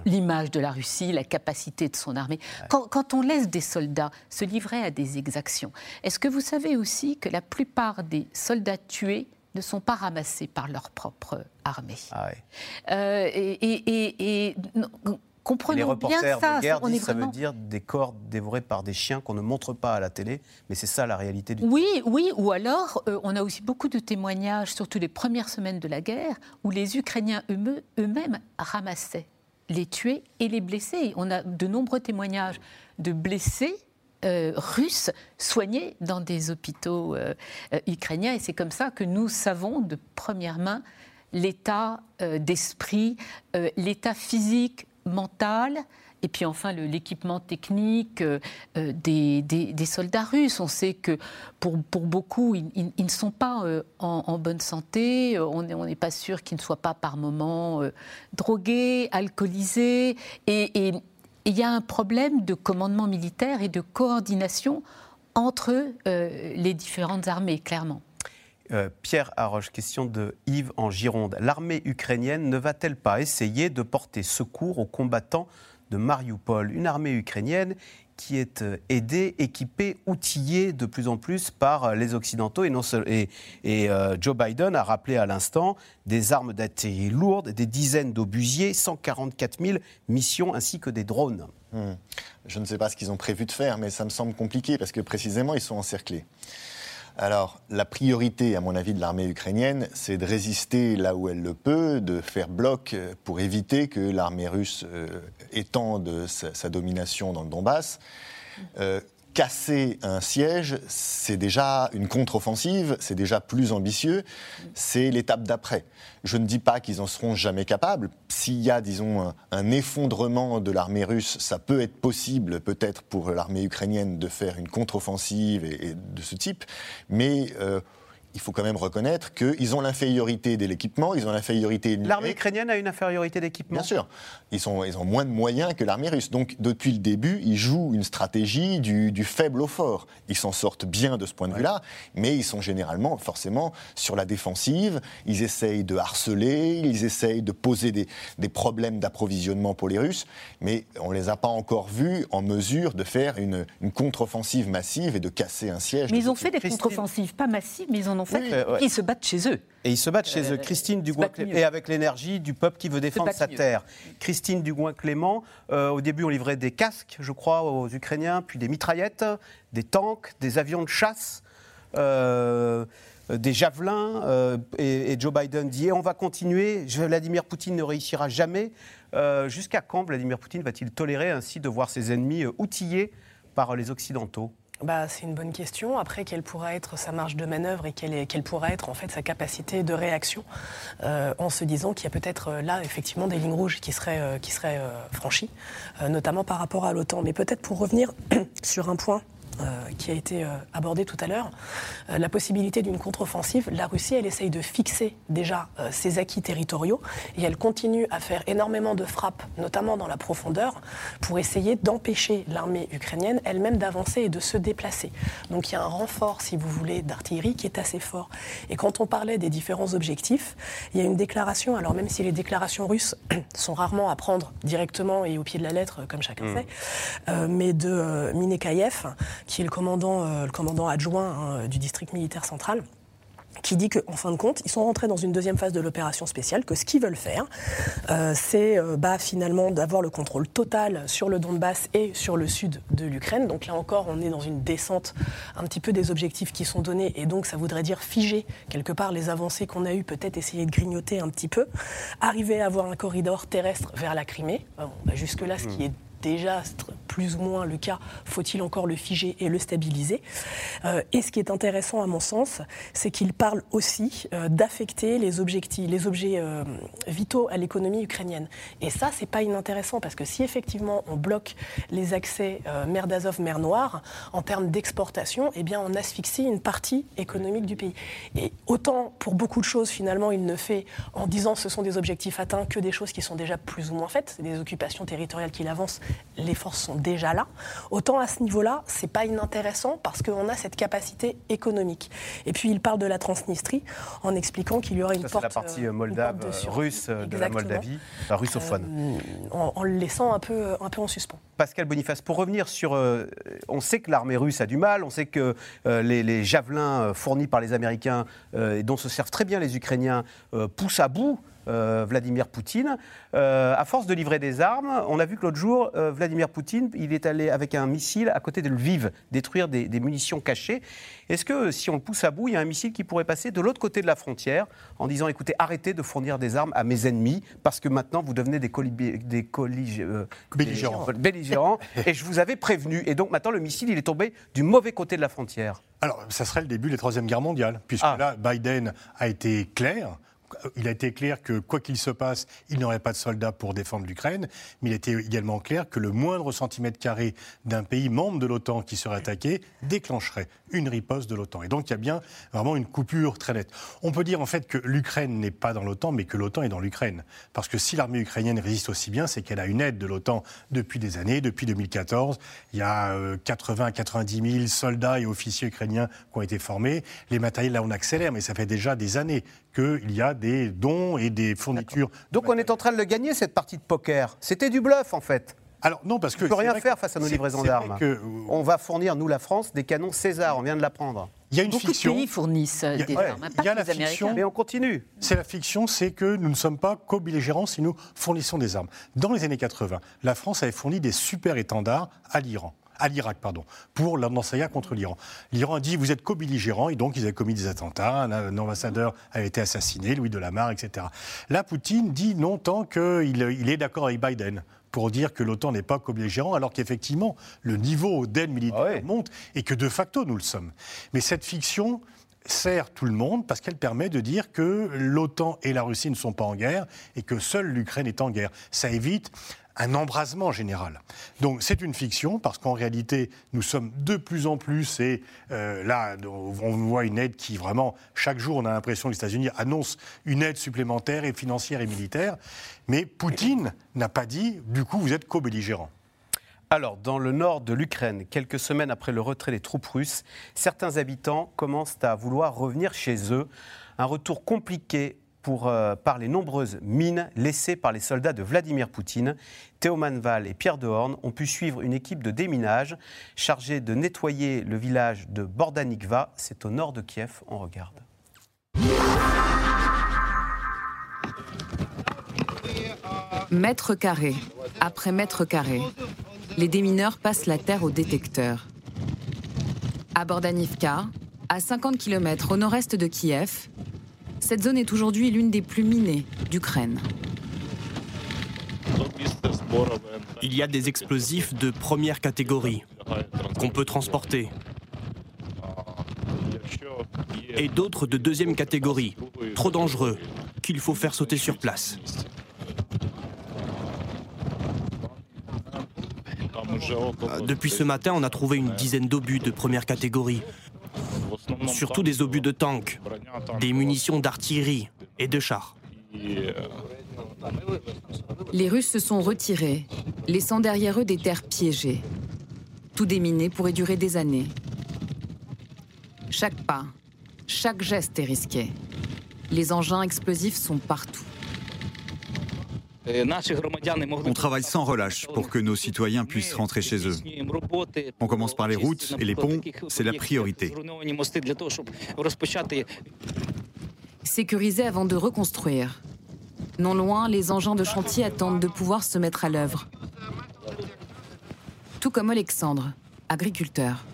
l'image de la Russie, la capacité de son armée. Quand, quand, on laisse des soldats se livrer à des exactions, est-ce que vous savez aussi que la plupart des soldats tués ne sont pas ramassés par leur propre armée? Ah euh, et, et, et, comprenons les reporters bien ça. De guerre disent, ça veut dire des corps dévorés par des chiens qu'on ne montre pas à la télé, mais c'est ça la réalité du Oui, oui, ou alors euh, on a aussi beaucoup de témoignages, surtout les premières semaines de la guerre, où les Ukrainiens eux-mêmes ramassaient les tués et les blessés. On a de nombreux témoignages de blessés euh, russes soignés dans des hôpitaux euh, ukrainiens. Et c'est comme ça que nous savons de première main l'état d'esprit, l'état physique, mental, et puis enfin l'équipement technique des, soldats russes. On sait que pour, beaucoup, ils, ne sont pas en, bonne santé. On n'est pas sûr qu'ils ne soient pas par moments drogués, alcoolisés. et, il y a un problème de commandement militaire et de coordination entre euh, les différentes armées, clairement. Euh, Pierre Haroche, question de Yves en Gironde. L'armée ukrainienne ne va-t-elle pas essayer de porter secours aux combattants de Mariupol? Une armée ukrainienne qui est euh, aidé, équipé, outillé de plus en plus par euh, les Occidentaux. Et, Joe Biden a rappelé à l'instant des armes d'artillerie lourdes, des dizaines d'obusiers, 144 000 missions ainsi que des drones. Hmm. Je ne sais pas ce qu'ils ont prévu de faire, mais ça me semble compliqué parce que précisément ils sont encerclés. Alors, la priorité, à mon avis, de l'armée ukrainienne, c'est de résister là où elle le peut, de faire bloc pour éviter que l'armée russe euh, étende sa, domination dans le Donbass. Euh, casser un siège, c'est déjà une contre-offensive, c'est déjà plus ambitieux, c'est l'étape d'après. Je ne dis pas qu'ils en seront jamais capables. S'il y a, disons, un, effondrement de l'armée russe, ça peut être possible, peut-être, pour l'armée ukrainienne de faire une contre-offensive et, de ce type, mais euh, il faut quand même reconnaître qu'ils ont l'infériorité de l'équipement, ils ont l'infériorité L'armée ukrainienne a une infériorité d'équipement Bien sûr. Ils, sont, ils ont moins de moyens que l'armée russe. Donc, depuis le début, ils jouent une stratégie du, faible au fort. Ils s'en sortent bien de ce point de vue-là, mais ils sont généralement, forcément, sur la défensive. Ils essayent de harceler, ils essayent de poser des, des problèmes d'approvisionnement pour les Russes, mais on ne les a pas encore vus en mesure de faire une, une contre-offensive massive et de casser un siège. Mais ils ont fait des contre-offensives, pas massives, mais ils en fait. Ils se battent chez eux. Et ils se battent chez eux. Euh, Christine Dugouin-Clément, et avec l'énergie du peuple qui veut défendre sa terre. Christine Dugouin-Clément, euh, au début, on livrait des casques, je crois, aux Ukrainiens, puis des mitraillettes, des tanks, des avions de chasse. Euh, des javelins et, Joe Biden dit on va continuer, Vladimir Poutine ne réussira jamais. Jusqu'à quand Vladimir Poutine va-t-il tolérer ainsi de voir ses ennemis outillés par les Occidentaux? Bah, C'est une bonne question. Après, quelle pourrait être sa marge de manœuvre et quelle, quelle pourrait être en fait sa capacité de réaction euh, en se disant qu'il y a peut-être euh, là effectivement des lignes rouges qui seraient, euh, qui seraient franchies, notamment par rapport à l'OTAN. Mais peut-être pour revenir *clears throat* sur un point qui a été euh, abordé tout à l'heure, euh, la possibilité d'une contre-offensive, la Russie, elle essaye de fixer déjà ses acquis territoriaux et elle continue à faire énormément de frappes, notamment dans la profondeur, pour essayer d'empêcher l'armée ukrainienne elle-même d'avancer et de se déplacer. Donc il y a un renfort, si vous voulez, d'artillerie qui est assez fort. Et quand on parlait des différents objectifs, il y a une déclaration, alors même si les déclarations russes *coughs* sont rarement à prendre directement et au pied de la lettre, comme chacun mmh. sait, mais de Minekayev, qui est le commandant, euh, le commandant adjoint hein, du district militaire central qui dit qu'en fin de compte, ils sont rentrés dans une deuxième phase de l'opération spéciale, que ce qu'ils veulent faire, euh, c'est euh, bah, finalement d'avoir le contrôle total sur le Donbass et sur le sud de l'Ukraine. Donc là encore, on est dans une descente un petit peu des objectifs qui sont donnés, et donc ça voudrait dire figer quelque part les avancées qu'on a eues, peut-être essayer de grignoter un petit peu, arriver à avoir un corridor terrestre vers la Crimée. Bah, jusque-là, ce qui est déjà plus ou moins le cas, faut-il encore le figer et le stabiliser euh, Et ce qui est intéressant à mon sens, c'est qu'il parle aussi euh, d'affecter les objectifs, les objets euh, vitaux à l'économie ukrainienne. Et ça, c'est pas inintéressant parce que si effectivement on bloque les accès mer d'Azov, mer Noire, en termes d'exportation, eh bien on asphyxie une partie économique du pays. Et autant pour beaucoup de choses, finalement, il ne fait en disant ce sont des objectifs atteints que des choses qui sont déjà plus ou moins faites, des occupations territoriales qu'il avance les forces sont déjà là. Autant à ce niveau-là, c'est pas inintéressant parce qu'on a cette capacité économique. Et puis il parle de la Transnistrie en expliquant qu'il y aurait une porte. la partie euh, moldave, euh, russe euh, de la Moldavie, russophone. en, le laissant un peu, un peu en suspens. Pascal Boniface, pour revenir sur. on sait que l'armée russe a du mal, on sait que les, javelins fournis par les Américains et dont se servent très bien les Ukrainiens poussent à bout euh, Vladimir Poutine. Euh, à force de livrer des armes, on a vu que l'autre jour, euh, Vladimir Poutine, il est allé avec un missile à côté de Lviv, détruire des, munitions cachées. Est-ce que si on le pousse à bout, il y a un missile qui pourrait passer de l'autre côté de la frontière en disant écoutez, arrêtez de fournir des armes à mes ennemis parce que maintenant vous devenez des, des belligérants. *laughs* belligérants et je vous avais prévenu. Et donc maintenant, le missile, il est tombé du mauvais côté de la frontière. Alors, ça serait le début de la Troisième Guerre mondiale, puisque ah. là, Biden a été clair il a été clair que quoi qu'il se passe, il n'y aurait pas de soldats pour défendre l'Ukraine, mais il était également clair que le moindre centimètre carré d'un pays membre de l'OTAN qui serait attaqué déclencherait une riposte de l'OTAN. Et donc il y a bien vraiment une coupure très nette. On peut dire en fait que l'Ukraine n'est pas dans l'OTAN, mais que l'OTAN est dans l'Ukraine. Parce que si l'armée ukrainienne résiste aussi bien, c'est qu'elle a une aide de l'OTAN depuis des années, depuis 2014. Il y a 80 à 90 000 soldats et officiers ukrainiens qui ont été formés. Les matériels, là, on accélère, mais ça fait déjà des années qu'il y a des dons et des fournitures. Donc on est en train de le gagner, cette partie de poker. C'était du bluff, en fait. Alors non, parce que... On ne peut rien faire face à nos livraisons d'armes. On va fournir, nous, la France, des canons César, on vient de l'apprendre. Il y a une Beaucoup fiction. de pays fournissent des armes. Il y a la fiction, mais on continue. C'est la fiction, c'est que nous ne sommes pas co-belligérants si nous fournissons des armes. Dans les années 80, la France avait fourni des super étendards à l'Iran à l'Irak, pardon, pour l'ambassadeur contre l'Iran. L'Iran a dit vous êtes co-belligérants et donc ils avaient commis des attentats. Un, ambassadeur a été assassiné, Louis Delamarre, etc. Là, Poutine dit non tant qu'il il est d'accord avec Biden pour dire que l'OTAN n'est pas co-belligérant, alors qu'effectivement, le niveau d'aide militaire ah monte et que de facto, nous le sommes. Mais cette fiction sert tout le monde parce qu'elle permet de dire que l'OTAN et la Russie ne sont pas en guerre et que seule l'Ukraine est en guerre. Ça évite un embrasement général. Donc c'est une fiction parce qu'en réalité, nous sommes de plus en plus, et euh, là, on voit une aide qui vraiment, chaque jour, on a l'impression que les États-Unis annoncent une aide supplémentaire et financière et militaire. Mais Poutine n'a pas dit, du coup, vous êtes co-belligérant. Alors, dans le nord de l'Ukraine, quelques semaines après le retrait des troupes russes, certains habitants commencent à vouloir revenir chez eux. Un retour compliqué euh, par les nombreuses mines laissées par les soldats de Vladimir Poutine. Théo Manval et Pierre Dehorn ont pu suivre une équipe de déminage chargée de nettoyer le village de Bordanikva. C'est au nord de Kiev. On regarde. Mètre carré après mètre carré, les démineurs passent la terre au détecteur. À Bordanivka, à 50 km au nord-est de Kiev, cette zone est aujourd'hui l'une des plus minées d'Ukraine. Il y a des explosifs de première catégorie qu'on peut transporter. Et d'autres de deuxième catégorie, trop dangereux, qu'il faut faire sauter sur place. Depuis ce matin, on a trouvé une dizaine d'obus de première catégorie. Surtout des obus de tanks, des munitions d'artillerie et de chars. Les Russes se sont retirés, laissant derrière eux des terres piégées. Tout déminé pourrait durer des années. Chaque pas, chaque geste est risqué. Les engins explosifs sont partout. On travaille sans relâche pour que nos citoyens puissent rentrer chez eux. On commence par les routes et les ponts, c'est la priorité. Sécuriser avant de reconstruire. Non loin, les engins de chantier attendent de pouvoir se mettre à l'œuvre. Tout comme Alexandre, agriculteur.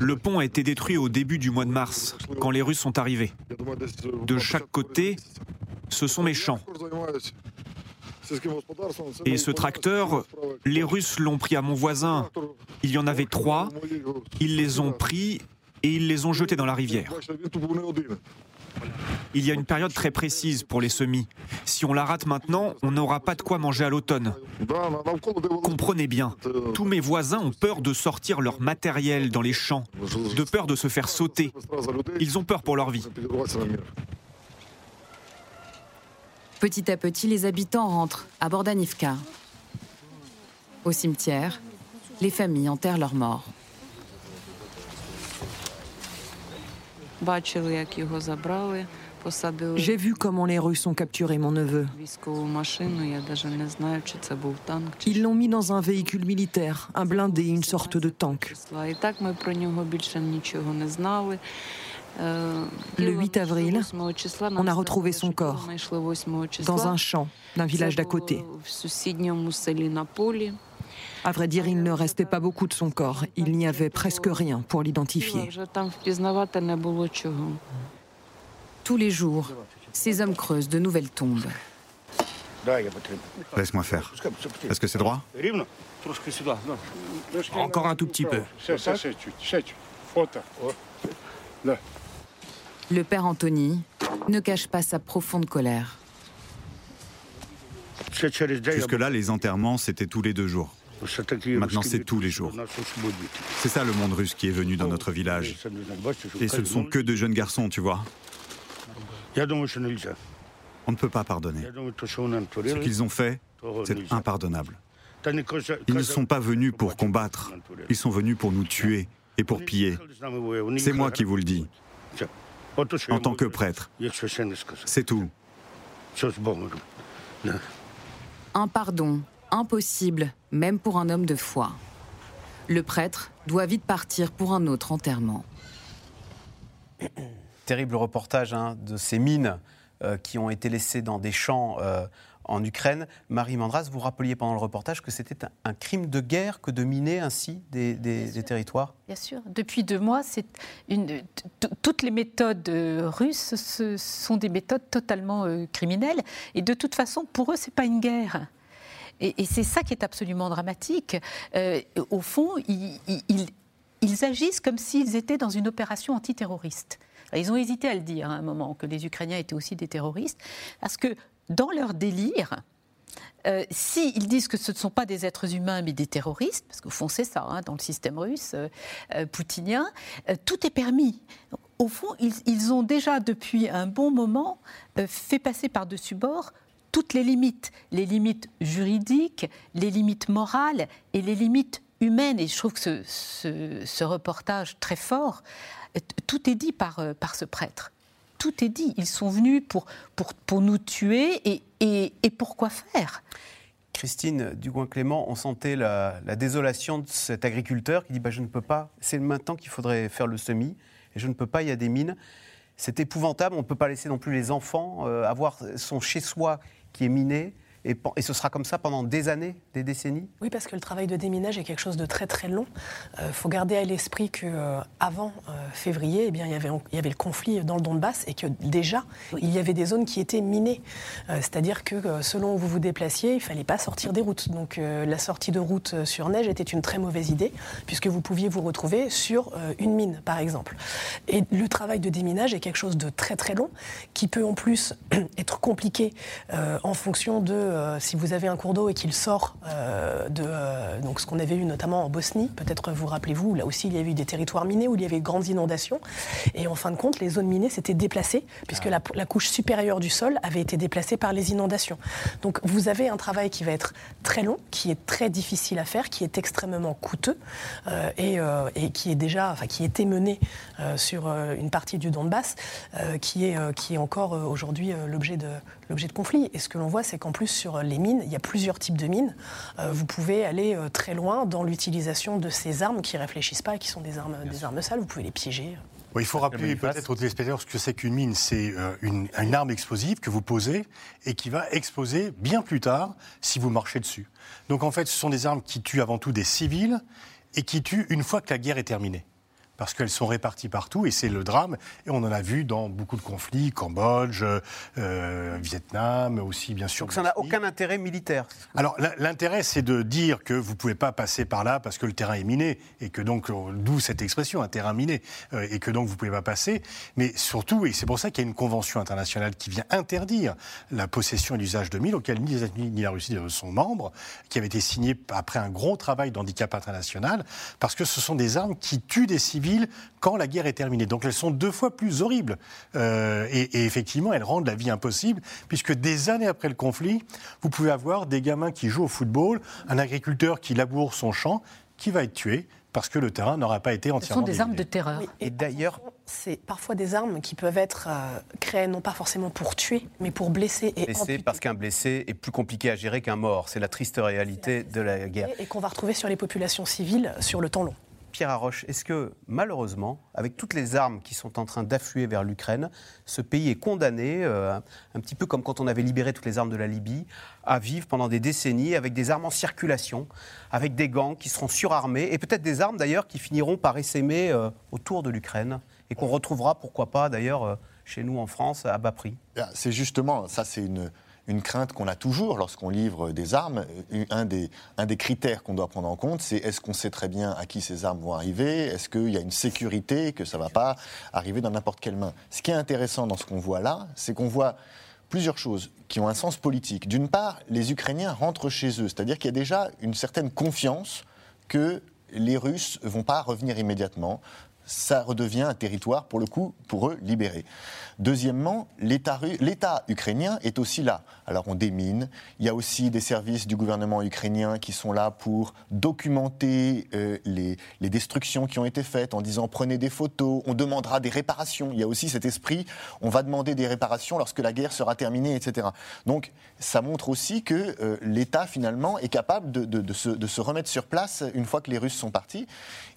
Le pont a été détruit au début du mois de mars, quand les Russes sont arrivés. De chaque côté, ce sont mes champs. Et ce tracteur, les Russes l'ont pris à mon voisin. Il y en avait trois. Ils les ont pris et ils les ont jetés dans la rivière. Il y a une période très précise pour les semis. Si on la rate maintenant, on n'aura pas de quoi manger à l'automne. Comprenez bien, tous mes voisins ont peur de sortir leur matériel dans les champs, de peur de se faire sauter. Ils ont peur pour leur vie. Petit à petit, les habitants rentrent à Bordanivka. Au cimetière, les familles enterrent leurs morts. J'ai vu comment les Russes ont capturé mon neveu. Ils l'ont mis dans un véhicule militaire, un blindé, une sorte de tank. Le 8 avril, on a retrouvé son corps dans un champ d'un village d'à côté. À vrai dire, il ne restait pas beaucoup de son corps. Il n'y avait presque rien pour l'identifier. Tous les jours, ces hommes creusent de nouvelles tombes. Laisse-moi faire. Est-ce que c'est droit? Encore un tout petit peu. Le père Anthony ne cache pas sa profonde colère. Jusque-là, les enterrements, c'était tous les deux jours. Maintenant, c'est tous les jours. C'est ça le monde russe qui est venu dans notre village. Et ce ne sont que de jeunes garçons, tu vois. On ne peut pas pardonner. Ce qu'ils ont fait, c'est impardonnable. Ils ne sont pas venus pour combattre, ils sont venus pour nous tuer et pour piller. C'est moi qui vous le dis. En tant que prêtre. C'est tout. Un pardon impossible, même pour un homme de foi. Le prêtre doit vite partir pour un autre enterrement. Terrible reportage hein, de ces mines euh, qui ont été laissées dans des champs euh, en Ukraine. Marie Mandras, vous rappeliez pendant le reportage que c'était un, crime de guerre que de miner ainsi des, territoires Bien sûr. Depuis deux mois, une, toutes les méthodes euh, russes ce sont des méthodes totalement criminelles. Et de toute façon, pour eux, ce n'est pas une guerre. Et, c'est ça qui est absolument dramatique. Euh, au fond, ils, agissent comme s'ils étaient dans une opération antiterroriste. Ils ont hésité à le dire à un moment, que les Ukrainiens étaient aussi des terroristes, parce que dans leur délire, euh, S'ils disent que ce ne sont pas des êtres humains mais des terroristes, parce qu'au fond c'est ça, hein, dans le système russe euh, euh, poutinien, tout est permis. Au fond, ils, ont déjà depuis un bon moment fait passer par-dessus bord toutes les limites, les limites juridiques, les limites morales et les limites humaines. Et je trouve que ce, reportage très fort, tout est dit par ce prêtre tout est dit. Ils sont venus pour, pour, pour nous tuer et, et, et pourquoi faire? Christine Dugouin-Clément, on sentait la, désolation de cet agriculteur qui dit bah, Je ne peux pas, c'est maintenant qu'il faudrait faire le semis, et je ne peux pas, il y a des mines. C'est épouvantable, on ne peut pas laisser non plus les enfants euh, avoir son chez-soi qui est miné. Et, ce sera comme ça pendant des années, des décennies? Oui, parce que le travail de déminage est quelque chose de très très long. Il euh, faut garder à l'esprit qu'avant avant euh, février, eh bien, il, y avait, il y avait le conflit dans le Donbass et que déjà, il y avait des zones qui étaient minées. Euh, c'est-à-dire que selon où vous vous déplaciez, il ne fallait pas sortir des routes. Donc la sortie de route sur neige était une très mauvaise idée, puisque vous pouviez vous retrouver sur une mine, par exemple. Et le travail de déminage est quelque chose de très très long, qui peut en plus *clears throat* être compliqué en fonction de euh, si vous avez un cours d'eau et qu'il sort euh, de euh, donc ce qu'on avait eu notamment en Bosnie, peut-être vous rappelez-vous, là aussi il y avait eu des territoires minés où il y avait grandes inondations. Et en fin de compte, les zones minées s'étaient déplacées, puisque la, couche supérieure du sol avait été déplacée par les inondations. Donc vous avez un travail qui va être très long, qui est très difficile à faire, qui est extrêmement coûteux et, et, qui est déjà, enfin qui était mené sur une partie du Donbass, qui, est, qui est encore aujourd'hui l'objet de, l'objet de conflit. Et ce que l'on voit, c'est qu'en plus, sur les mines, il y a plusieurs types de mines. Euh, vous pouvez aller euh, très loin dans l'utilisation de ces armes qui ne réfléchissent pas, qui sont des armes, des armes sales. Vous pouvez les piéger. il faut rappeler peut-être aux téléspectateurs ce que c'est qu'une mine. C'est euh, une, une, arme explosive que vous posez et qui va exploser bien plus tard si vous marchez dessus. Donc en fait, ce sont des armes qui tuent avant tout des civils et qui tuent une fois que la guerre est terminée parce qu'elles sont réparties partout et c'est le drame. Et on en a vu dans beaucoup de conflits, Cambodge, euh, Vietnam, aussi bien sûr. Donc ça n'a aucun intérêt militaire Alors l'intérêt, c'est de dire que vous ne pouvez pas passer par là parce que le terrain est miné et que donc, euh, d'où cette expression, un terrain miné, euh, et que donc vous ne pouvez pas passer. Mais surtout, et c'est pour ça qu'il y a une convention internationale qui vient interdire la possession et l'usage de mines, auquel ni les États-Unis ni la Russie ne sont membres, qui avait été signée après un gros travail d'handicap international, parce que ce sont des armes qui tuent des civils quand la guerre est terminée. Donc elles sont deux fois plus horribles. Euh, et, effectivement, elles rendent la vie impossible, puisque des années après le conflit, vous pouvez avoir des gamins qui jouent au football, un agriculteur qui laboure son champ, qui va être tué parce que le terrain n'aura pas été entièrement. Ce sont des armes de terreur. et, d'ailleurs, c'est parfois des armes qui peuvent être euh, créées non pas forcément pour tuer, mais pour blesser et blesser parce qu'un blessé est plus compliqué à gérer qu'un mort. C'est la triste réalité de la guerre. Et qu'on va retrouver sur les populations civiles sur le temps long. Pierre Arroche, est-ce que malheureusement, avec toutes les armes qui sont en train d'affluer vers l'Ukraine, ce pays est condamné, euh, un petit peu comme quand on avait libéré toutes les armes de la Libye, à vivre pendant des décennies avec des armes en circulation, avec des gangs qui seront surarmés, et peut-être des armes d'ailleurs qui finiront par essaimer euh, autour de l'Ukraine, et qu'on retrouvera, pourquoi pas d'ailleurs, euh, chez nous en France, à bas prix? C'est justement, ça c'est une une crainte qu'on a toujours lorsqu'on livre des armes. Un des, critères qu'on doit prendre en compte, c'est est-ce qu'on sait très bien à qui ces armes vont arriver? Est-ce qu'il y a une sécurité, que ça ne va pas arriver dans n'importe quelle main? Ce qui est intéressant dans ce qu'on voit là, c'est qu'on voit plusieurs choses qui ont un sens politique. D'une part, les Ukrainiens rentrent chez eux, c'est-à-dire qu'il y a déjà une certaine confiance que les Russes ne vont pas revenir immédiatement. Ça redevient un territoire, pour le coup, pour eux, libéré. Deuxièmement, l'État ukrainien est aussi là. Alors on démine, il y a aussi des services du gouvernement ukrainien qui sont là pour documenter euh, les, destructions qui ont été faites en disant prenez des photos, on demandera des réparations. Il y a aussi cet esprit, on va demander des réparations lorsque la guerre sera terminée, etc. Donc ça montre aussi que euh, l'État finalement est capable de, se, remettre sur place une fois que les Russes sont partis.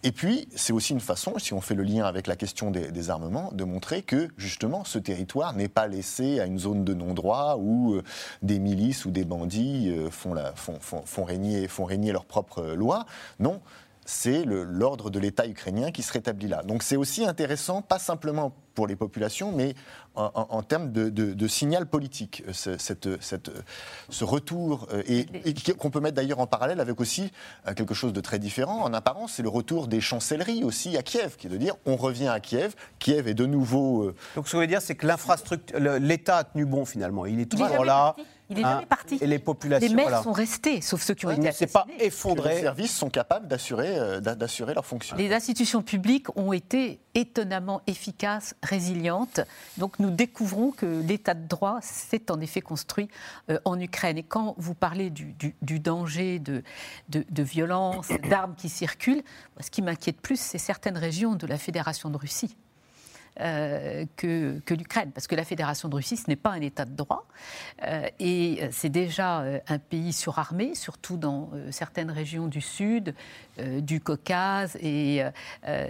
Et puis c'est aussi une façon, si on fait le lien avec la question des, armements, de montrer que justement ce territoire n'est pas laissé à une zone de non-droit où euh, des milices ou des bandits euh, font, régner, font régner leurs propres lois. Non, c'est l'ordre de l'État ukrainien qui se rétablit là. Donc c'est aussi intéressant, pas simplement pour les populations, mais en, termes de, signal politique, euh, ce, cette, cette, ce retour, euh, et, qu'on peut mettre d'ailleurs en parallèle avec aussi euh, quelque chose de très différent. En apparence, c'est le retour des chancelleries aussi à Kiev, qui est de dire on revient à Kiev, Kiev est de nouveau... Donc ce que vous voulez dire, c'est que l'infrastructure, l'État a tenu bon finalement, il est toujours là, Il est jamais hein, parti. Et les populations. Les maires voilà. sont restés, sauf ceux qui ont Il été assassinés. pas effondré. Les services sont capables d'assurer euh, d'a- d'assurer leur fonction. Les institutions publiques ont été étonnamment efficaces, résilientes. Donc nous découvrons que l'état de droit s'est en effet construit euh, en Ukraine. Et quand vous parlez du, du- du danger de, de, de violence, d'armes qui circulent, moi, ce qui m'inquiète plus, c'est certaines régions de la Fédération de Russie. Euh, que, que l'Ukraine, parce que la Fédération de Russie, ce n'est pas un État de droit, euh, et c'est déjà euh, un pays surarmé, surtout dans certaines régions du Sud, du Caucase, et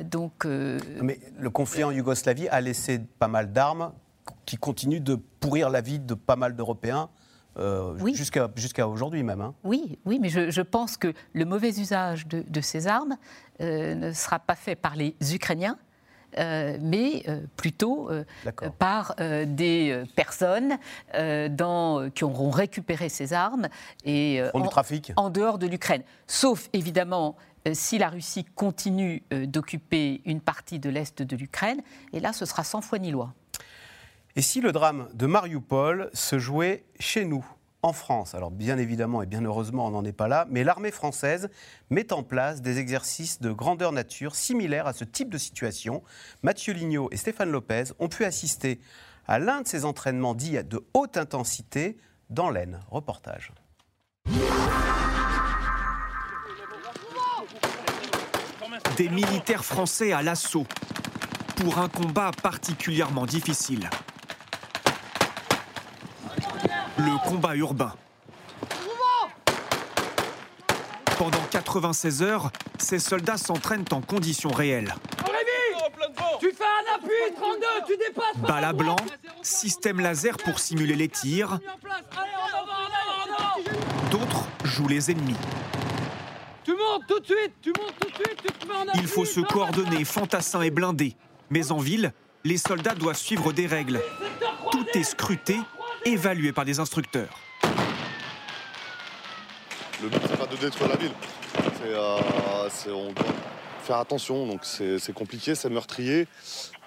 donc... Mais le conflit en Yougoslavie a laissé pas mal d'armes qui continuent de pourrir la vie de pas mal d'Européens euh, Oui. jusqu'à aujourd'hui même. hein. Oui, oui, mais je, je pense que le mauvais usage de, de ces armes euh, ne sera pas fait par les Ukrainiens, mais euh, plutôt euh, par euh, des euh, personnes euh, dans- qui auront récupéré ces armes et euh, en- en dehors de l'Ukraine. Sauf évidemment euh, si la Russie continue euh, d'occuper une partie de l'est de l'Ukraine, et là ce sera sans foi ni loi. Et si le drame de Mariupol se jouait chez nous, en France Alors bien évidemment et bien heureusement on n'en est pas là, mais l'armée française met en place des exercices de grandeur nature similaires à ce type de situation. Mathieu Lignot et Stéphane Lopez ont pu assister à l'un de ces entraînements dits de haute intensité dans l'Aisne. Reportage. Des militaires français à l'assaut pour un combat particulièrement difficile. Le combat urbain. Pendant 96 heures, ces soldats s'entraînent en conditions réelles. Tu fais un appui, 32, tu dépasses à blanc, système laser pour simuler les tirs, d'autres jouent les ennemis. Tu montes tout de suite, tu montes tout de suite, tu te mets en appui Il faut se coordonner, fantassins et blindés. Mais en ville, les soldats doivent suivre des règles. Tout est scruté, évalué par des instructeurs. Le but, c'est pas de détruire la ville. C'est, euh, on doit faire attention, donc c'est compliqué, c'est meurtrier.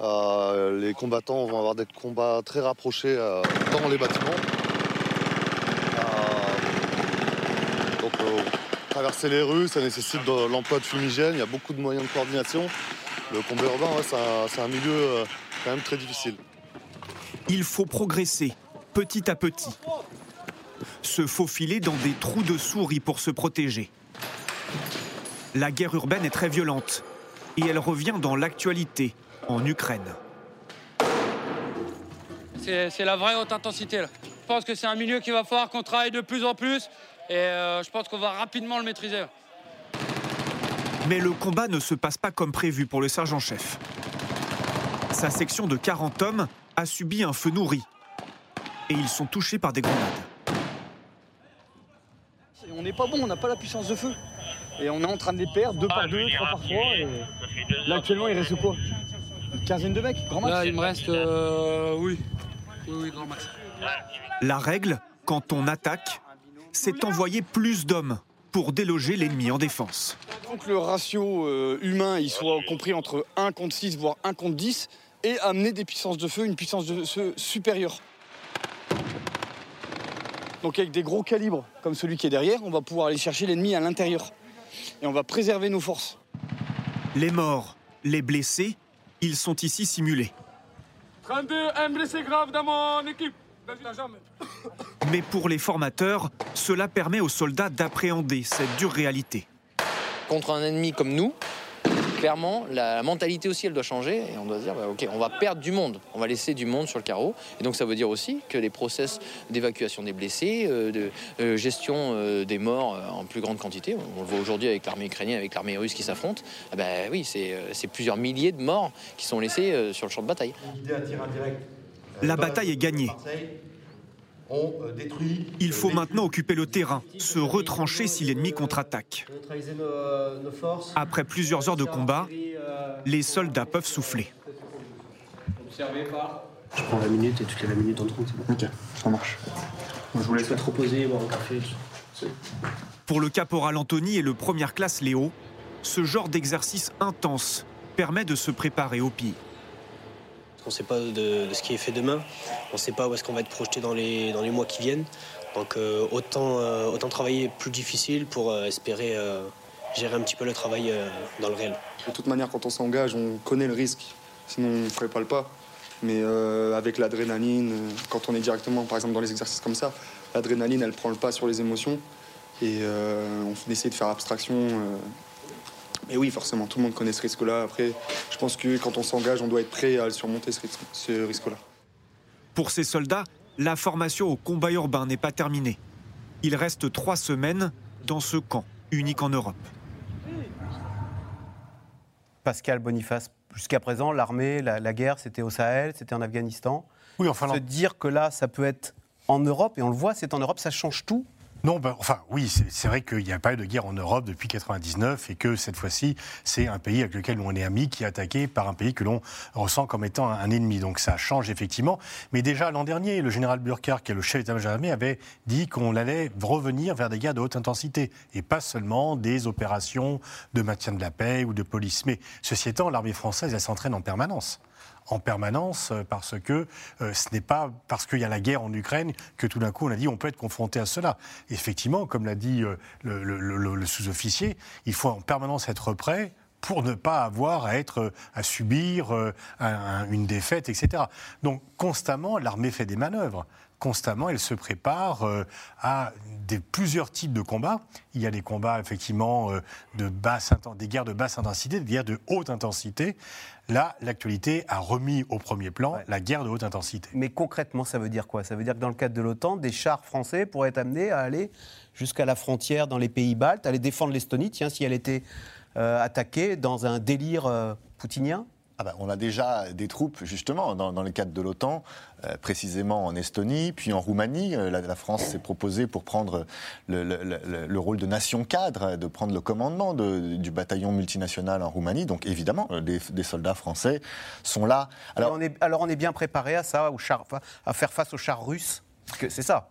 Euh, les combattants vont avoir des combats très rapprochés euh, dans les bâtiments. Euh, donc, traverser les rues, ça nécessite de l'emploi de fumigènes, il y a beaucoup de moyens de coordination. Le combat urbain, ouais, c'est un, un milieu quand même très difficile. Il faut progresser, petit à petit. Se faufiler dans des trous de souris pour se protéger. La guerre urbaine est très violente et elle revient dans l'actualité, en Ukraine. C'est la vraie haute intensité. Là. Je pense que c'est un milieu qu'il va falloir qu'on travaille de plus en plus et euh, je pense qu'on va rapidement le maîtriser. Mais le combat ne se passe pas comme prévu pour le sergent-chef. Sa section de 40 hommes a subi un feu nourri. Et ils sont touchés par des grenades. On n'est pas bon, on n'a pas la puissance de feu. Et on est en train de les perdre, deux par deux, trois par trois. Et... Là actuellement il reste quoi? Une quinzaine de mecs, grand max Là, il me reste. euh, oui. Oui, oui, grand max. La règle, quand on attaque, c'est envoyer plus d'hommes pour déloger l'ennemi en défense. Il faut que le ratio euh, humain il soit compris entre 1 contre 6, voire 1 contre 10, et amener des puissances de feu, une puissance de feu supérieure. Donc avec des gros calibres comme celui qui est derrière, on va pouvoir aller chercher l'ennemi à l'intérieur. Et on va préserver nos forces. Les morts, les blessés, ils sont ici simulés. 32, un blessé grave dans mon équipe. Mais pour les formateurs, cela permet aux soldats d'appréhender cette dure réalité. contre un ennemi comme nous, clairement, la mentalité aussi, elle doit changer. Et on doit se dire, bah, OK, on va perdre du monde. On va laisser du monde sur le carreau. Et donc, ça veut dire aussi que les process d'évacuation des blessés, euh, de euh, gestion euh, des morts euh, en plus grande quantité, on le voit aujourd'hui avec l'armée ukrainienne, avec l'armée russe qui s'affrontent, ah bah, oui, c'est euh, c'est plusieurs milliers de morts qui sont laissés euh, sur le champ de bataille. La bataille est gagnée. Ont euh, détruit. Il faut maintenant occuper le terrain, se retrancher si l'ennemi contre-attaque. euh. Après plusieurs heures de combat, les soldats peuvent souffler. Je prends 20 minutes et toutes les 20 minutes on tourne, c'est bon. Ok, ça marche. Je vous laisse te reposer, boire un café. Pour le caporal Anthony et le première classe Léo, ce genre d'exercice intense permet de se préparer au pire. On ne sait pas de, ce qui est fait demain. On ne sait pas où est-ce qu'on va être projeté dans les, mois qui viennent. Donc autant, autant travailler plus difficile pour espérer gérer un petit peu le travail dans le réel. De toute manière, quand on s'engage, on connaît le risque. Sinon, on ne ferait pas le pas. Mais avec l'adrénaline, quand on est directement, par exemple, dans les exercices comme ça, l'adrénaline, elle prend le pas sur les émotions. Et on essaie de faire abstraction et oui, forcément, tout le monde connaît ce risque-là. Après, je pense que quand on s'engage, on doit être prêt à surmonter ce risque-là. Pour ces soldats, la formation au combat urbain n'est pas terminée. Il reste trois semaines dans ce camp, unique en Europe. Pascal Boniface, jusqu'à présent, l'armée, la, guerre, c'était au Sahel, c'était en Afghanistan. Oui, enfin. Se dire que là, ça peut être en Europe, et on le voit, c'est en Europe, ça change tout non, ben, enfin oui, c'est vrai qu'il n'y a pas eu de guerre en Europe depuis 99 et que cette fois-ci, c'est un pays avec lequel on est amis qui est attaqué par un pays que l'on ressent comme étant un, ennemi. Donc ça change effectivement. Mais déjà l'an dernier, le général Burkhardt, qui est le chef d'état-major armé, avait dit qu'on allait revenir vers des guerres de haute intensité et pas seulement des opérations de maintien de la paix ou de police. Mais ceci étant, l'armée française, elle s'entraîne en permanence en permanence euh, parce que euh, ce n'est pas parce qu'il y a la guerre en Ukraine que tout d'un coup on a dit on peut être confronté à cela. Effectivement, comme l'a dit euh, le, sous-officier, il faut en permanence être prêt pour ne pas avoir à être à subir une défaite, etc. Donc constamment, l'armée fait des manœuvres constamment, elle se prépare à plusieurs types de combats. Il y a des combats effectivement de basse, des guerres de basse intensité, des guerres de haute intensité. Là, l'actualité a remis au premier plan la guerre de haute intensité. Mais concrètement, ça veut dire quoi? Ça veut dire que dans le cadre de l'OTAN, des chars français pourraient être amenés à aller jusqu'à la frontière dans les pays baltes, aller défendre l'Estonie, tiens, si elle était euh, attaquée dans un délire euh, poutinien ah bah, on a déjà des troupes, justement, dans, le cadre de l'OTAN, euh, précisément en Estonie, puis en Roumanie. Euh, la, France s'est proposée pour prendre le, rôle de nation cadre, de prendre le commandement du bataillon multinational en Roumanie. Donc, évidemment, euh, des, soldats français sont là. Alors on, est, bien préparé à ça, à faire face aux chars russes? C'est ça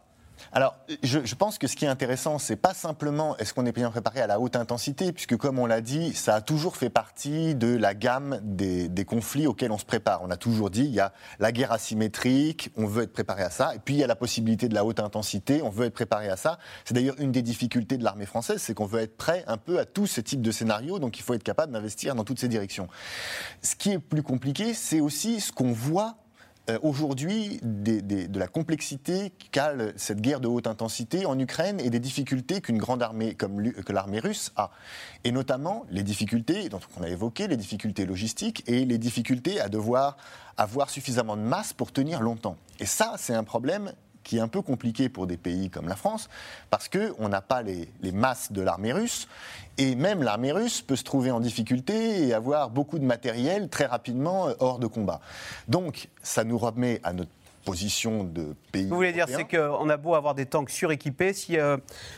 alors, je, pense que ce qui est intéressant, c'est pas simplement est-ce qu'on est bien préparé à la haute intensité, puisque comme on l'a dit, ça a toujours fait partie de la gamme des, conflits auxquels on se prépare. On a toujours dit il y a la guerre asymétrique, on veut être préparé à ça, et puis il y a la possibilité de la haute intensité, on veut être préparé à ça. C'est d'ailleurs une des difficultés de l'armée française, c'est qu'on veut être prêt un peu à tous ces types de scénarios, donc il faut être capable d'investir dans toutes ces directions. Ce qui est plus compliqué, c'est aussi ce qu'on voit aujourd'hui de la complexité cale cette guerre de haute intensité en Ukraine et des difficultés qu'une grande armée comme l'armée russe a. Et notamment les difficultés, dont on a évoqué, les difficultés logistiques et les difficultés à devoir avoir suffisamment de masse pour tenir longtemps. Et ça, c'est un problème qui est un peu compliqué pour des pays comme la France, parce qu'on n'a pas les, les, masses de l'armée russe, et même l'armée russe peut se trouver en difficulté et avoir beaucoup de matériel très rapidement euh, hors de combat. Donc ça nous remet à notre position de pays. Vous voulez dire, c'est qu'on a beau avoir des tanks suréquipés, si euh,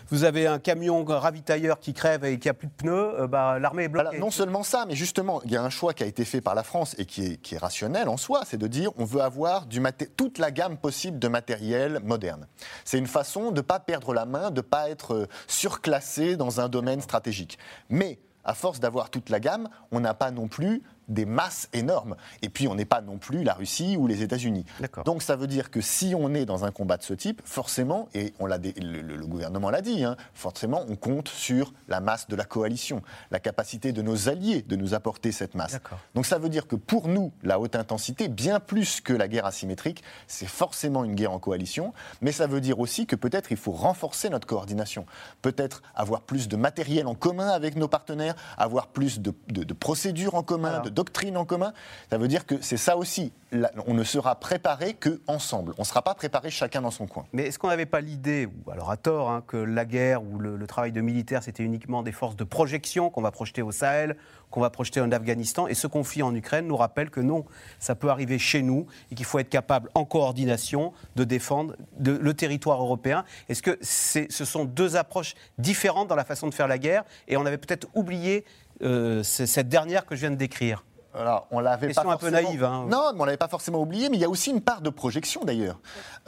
vous avez un camion ravitailleur qui crève et qui a plus de pneus, euh, bah, l'armée est bloquée. non seulement ça, mais justement, il y a un choix qui a été fait par la France et qui est, qui est rationnel en soi, c'est de dire on veut avoir du toute la gamme possible de matériel moderne. C'est une façon de ne pas perdre la main, de ne pas être euh, surclassé dans un domaine stratégique. Mais à force d'avoir toute la gamme, on n'a pas non plus des masses énormes. Et puis, on n'est pas non plus la Russie ou les États-Unis. Donc, ça veut dire que si on est dans un combat de ce type, forcément, et on l'a, le, gouvernement l'a dit, hein, forcément, on compte sur la masse de la coalition, la capacité de nos alliés de nous apporter cette masse. Donc, ça veut dire que pour nous, la haute intensité, bien plus que la guerre asymétrique, c'est forcément une guerre en coalition, mais ça veut dire aussi que peut-être il faut renforcer notre coordination, peut-être avoir plus de matériel en commun avec nos partenaires, avoir plus de, procédures en commun, de doctrine en commun, ça veut dire que c'est ça aussi. On ne sera préparé que ensemble. On ne sera pas préparé chacun dans son coin. Mais est-ce qu'on n'avait pas l'idée, ou alors à tort, hein, que la guerre ou le, travail de militaire, c'était uniquement des forces de projection qu'on va projeter au Sahel, qu'on va projeter en Afghanistan Et ce conflit en Ukraine nous rappelle que non, ça peut arriver chez nous et qu'il faut être capable, en coordination, de défendre le territoire européen. Est-ce que ce sont deux approches différentes dans la façon de faire la guerre et on avait peut-être oublié euh, cette dernière que je viens de décrire alors, on l'avait pas un peu naïve. Hein. Non, mais on l'avait pas forcément oublié. Mais il y a aussi une part de projection d'ailleurs.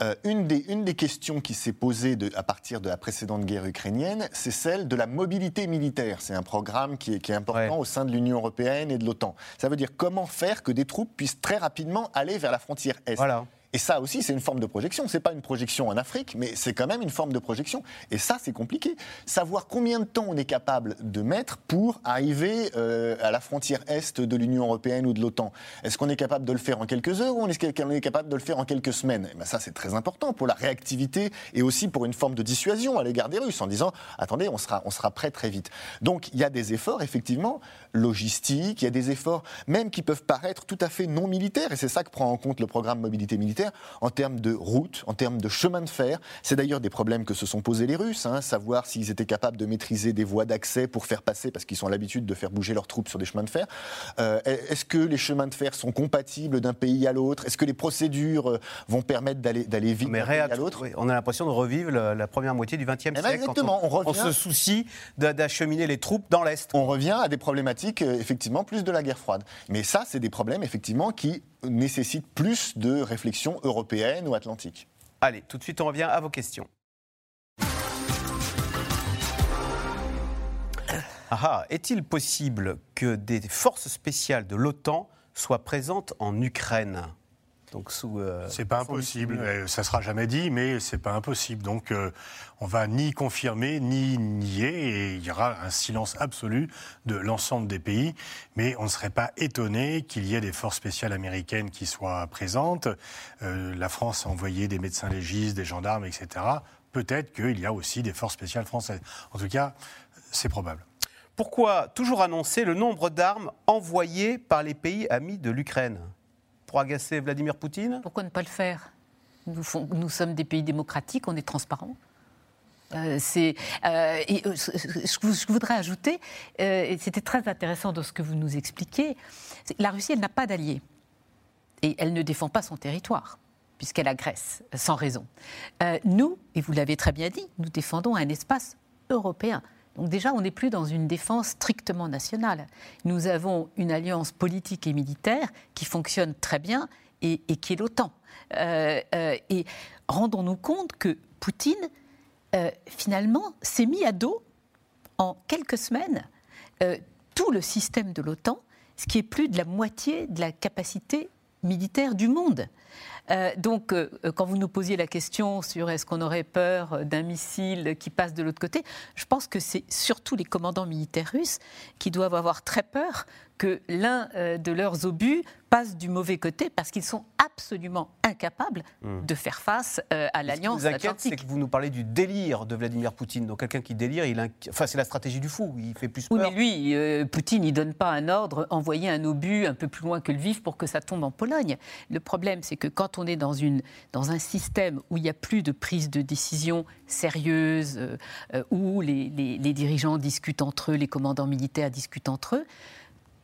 Euh, une, des, une des questions qui s'est posée à partir de la précédente guerre ukrainienne, c'est celle de la mobilité militaire. C'est un programme qui est, qui est important au sein de l'Union européenne et de l'OTAN. Ça veut dire comment faire que des troupes puissent très rapidement aller vers la frontière est. Voilà. Et ça aussi, c'est une forme de projection. C'est pas une projection en Afrique, mais c'est quand même une forme de projection. Et ça, c'est compliqué. Savoir combien de temps on est capable de mettre pour arriver euh, à la frontière est de l'Union européenne ou de l'OTAN. Est-ce qu'on est capable de le faire en quelques heures ou qu'on est capable de le faire en quelques semaines? Et eh ben Ça, c'est très important pour la réactivité et aussi pour une forme de dissuasion à l'égard des Russes en disant attendez, on sera, on sera prêt très vite. Donc, il y a des efforts, effectivement, logistiques, il y a des efforts même qui peuvent paraître tout à fait non militaires, et c'est ça que prend en compte le programme mobilité militaire, en termes de routes, en termes de chemin de fer. C'est d'ailleurs des problèmes que se sont posés les Russes, hein, savoir s'ils étaient capables de maîtriser des voies d'accès pour faire passer, parce qu'ils ont l'habitude de faire bouger leurs troupes sur des chemins de fer. Euh, est-ce que les chemins de fer sont compatibles d'un pays à l'autre? Est-ce que les procédures euh, vont permettre d'aller vite d'un pays à l'autre? On a l'impression de revivre la, première moitié du XXe eh ben, siècle. exactement, on, revient, on, se soucie d'acheminer les troupes dans l'Est. On revient à des problématiques, euh, effectivement, plus de la guerre froide. Mais ça, c'est des problèmes, effectivement, qui nécessitent plus de réflexion européenne ou atlantique. Allez, tout de suite, on revient à vos questions. Ah, est-il possible que des forces spéciales de l'OTAN soient présentes en Ukraine? Donc sous. Euh, c'est pas impossible. Euh, ça sera jamais dit, mais c'est pas impossible. Donc euh, on va ni confirmer ni nier, et il y aura un silence absolu de l'ensemble des pays. Mais on ne serait pas étonné qu'il y ait des forces spéciales américaines qui soient présentes. la France a envoyé des médecins légistes, des gendarmes, etc. Peut-être qu'il y a aussi des forces spéciales françaises. En tout cas, c'est probable. Pourquoi toujours annoncer le nombre d'armes envoyées par les pays amis de l'Ukraine? Pour agacer Vladimir Poutine Pourquoi ne pas le faire? Nous, sommes des pays démocratiques, on est transparents. Euh, c'est, euh, et, euh, je, voudrais ajouter, c'était très intéressant dans ce que vous nous expliquez, la Russie, elle n'a pas d'alliés. Et elle ne défend pas son territoire, puisqu'elle agresse, sans raison. nous, et vous l'avez très bien dit, nous défendons un espace européen. Donc déjà, on n'est plus dans une défense strictement nationale. Nous avons une alliance politique et militaire qui fonctionne très bien et, qui est l'OTAN. Euh, euh, et rendons-nous compte que Poutine, euh, finalement, s'est mis à dos en quelques semaines tout le système de l'OTAN, ce qui est plus de la moitié de la capacité militaire du monde. Euh, donc, euh, quand vous nous posiez la question sur est-ce qu'on aurait peur d'un missile qui passe de l'autre côté, je pense que c'est surtout les commandants militaires russes qui doivent avoir très peur que l'un euh, de leurs obus passe du mauvais côté parce qu'ils sont absolument incapables hmm. de faire face euh, à l'alliance atlantique. Ce qui inquiète, c'est que vous nous parlez du délire de Vladimir Poutine. Donc quelqu'un qui délire, il enfin, c'est la stratégie du fou, il fait plus peur. Oui, mais lui, euh, Poutine, il donne pas un ordre, envoyer un obus un peu plus loin que le vif pour que ça tombe en Pologne. Le problème, c'est que quand on est dans, une, dans un système où il n'y a plus de prise de décision sérieuse, où les, les dirigeants discutent entre eux, les commandants militaires discutent entre eux,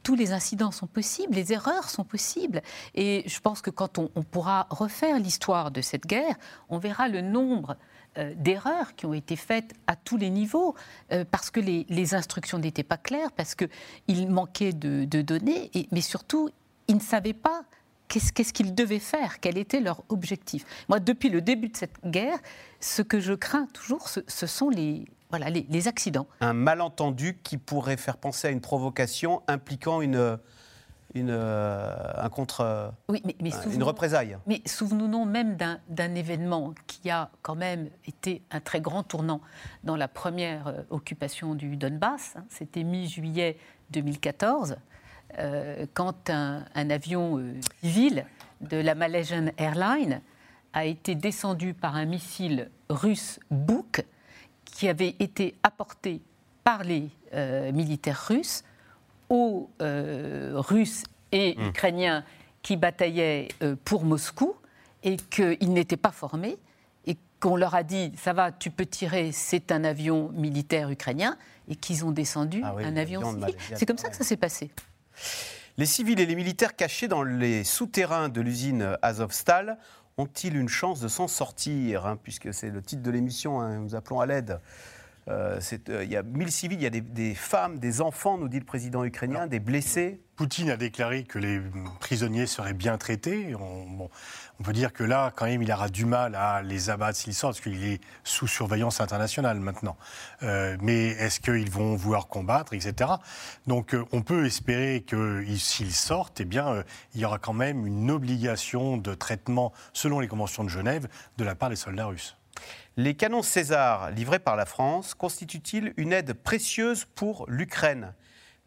tous les incidents sont possibles, les erreurs sont possibles. Et je pense que quand on, pourra refaire l'histoire de cette guerre, on verra le nombre euh, d'erreurs qui ont été faites à tous les niveaux, euh, parce que les, instructions n'étaient pas claires, parce qu'il manquait de, données, et, mais surtout, ils ne savaient pas qu'est-ce qu'ils devaient faire, quel était leur objectif. Moi, depuis le début de cette guerre, ce que je crains toujours, ce sont les, voilà, les, accidents. Un malentendu qui pourrait faire penser à une provocation impliquant une, une, euh, un contre, oui, mais, une représaille. Mais souvenons-nous même d'un événement qui a quand même été un très grand tournant dans la première euh, occupation du Donbass. Hein. C'était mi-juillet 2014, euh, quand un, un avion civil de la Malaysian Airlines a été descendu par un missile russe Buk qui avait été apporté par les euh, militaires russes aux euh, Russes et mmh. Ukrainiens qui bataillaient euh, pour Moscou et qu'ils n'étaient pas formés et qu'on leur a dit ça va, tu peux tirer, c'est un avion militaire ukrainien et qu'ils ont descendu ah un avion civil. C'est comme ça que ça s'est passé. Les civils et les militaires cachés dans les souterrains de l'usine Azovstal ont-ils une chance de s'en sortir hein, Puisque c'est le titre de l'émission, hein, nous appelons à l'aide. Euh, euh, il y a 1000 civils, il y a des, femmes, des enfants, nous dit le président ukrainien, des blessés. Poutine a déclaré que les prisonniers seraient bien traités. On, peut dire que là, quand même, il aura du mal à les abattre s'ils sortent, parce qu'il est sous surveillance internationale maintenant. Euh, mais est-ce qu'ils vont vouloir combattre, etc. Donc on peut espérer que s'ils sortent, eh bien, il y aura quand même une obligation de traitement, selon les conventions de Genève, de la part des soldats russes. Les canons César livrés par la France constituent-ils une aide précieuse pour l'Ukraine?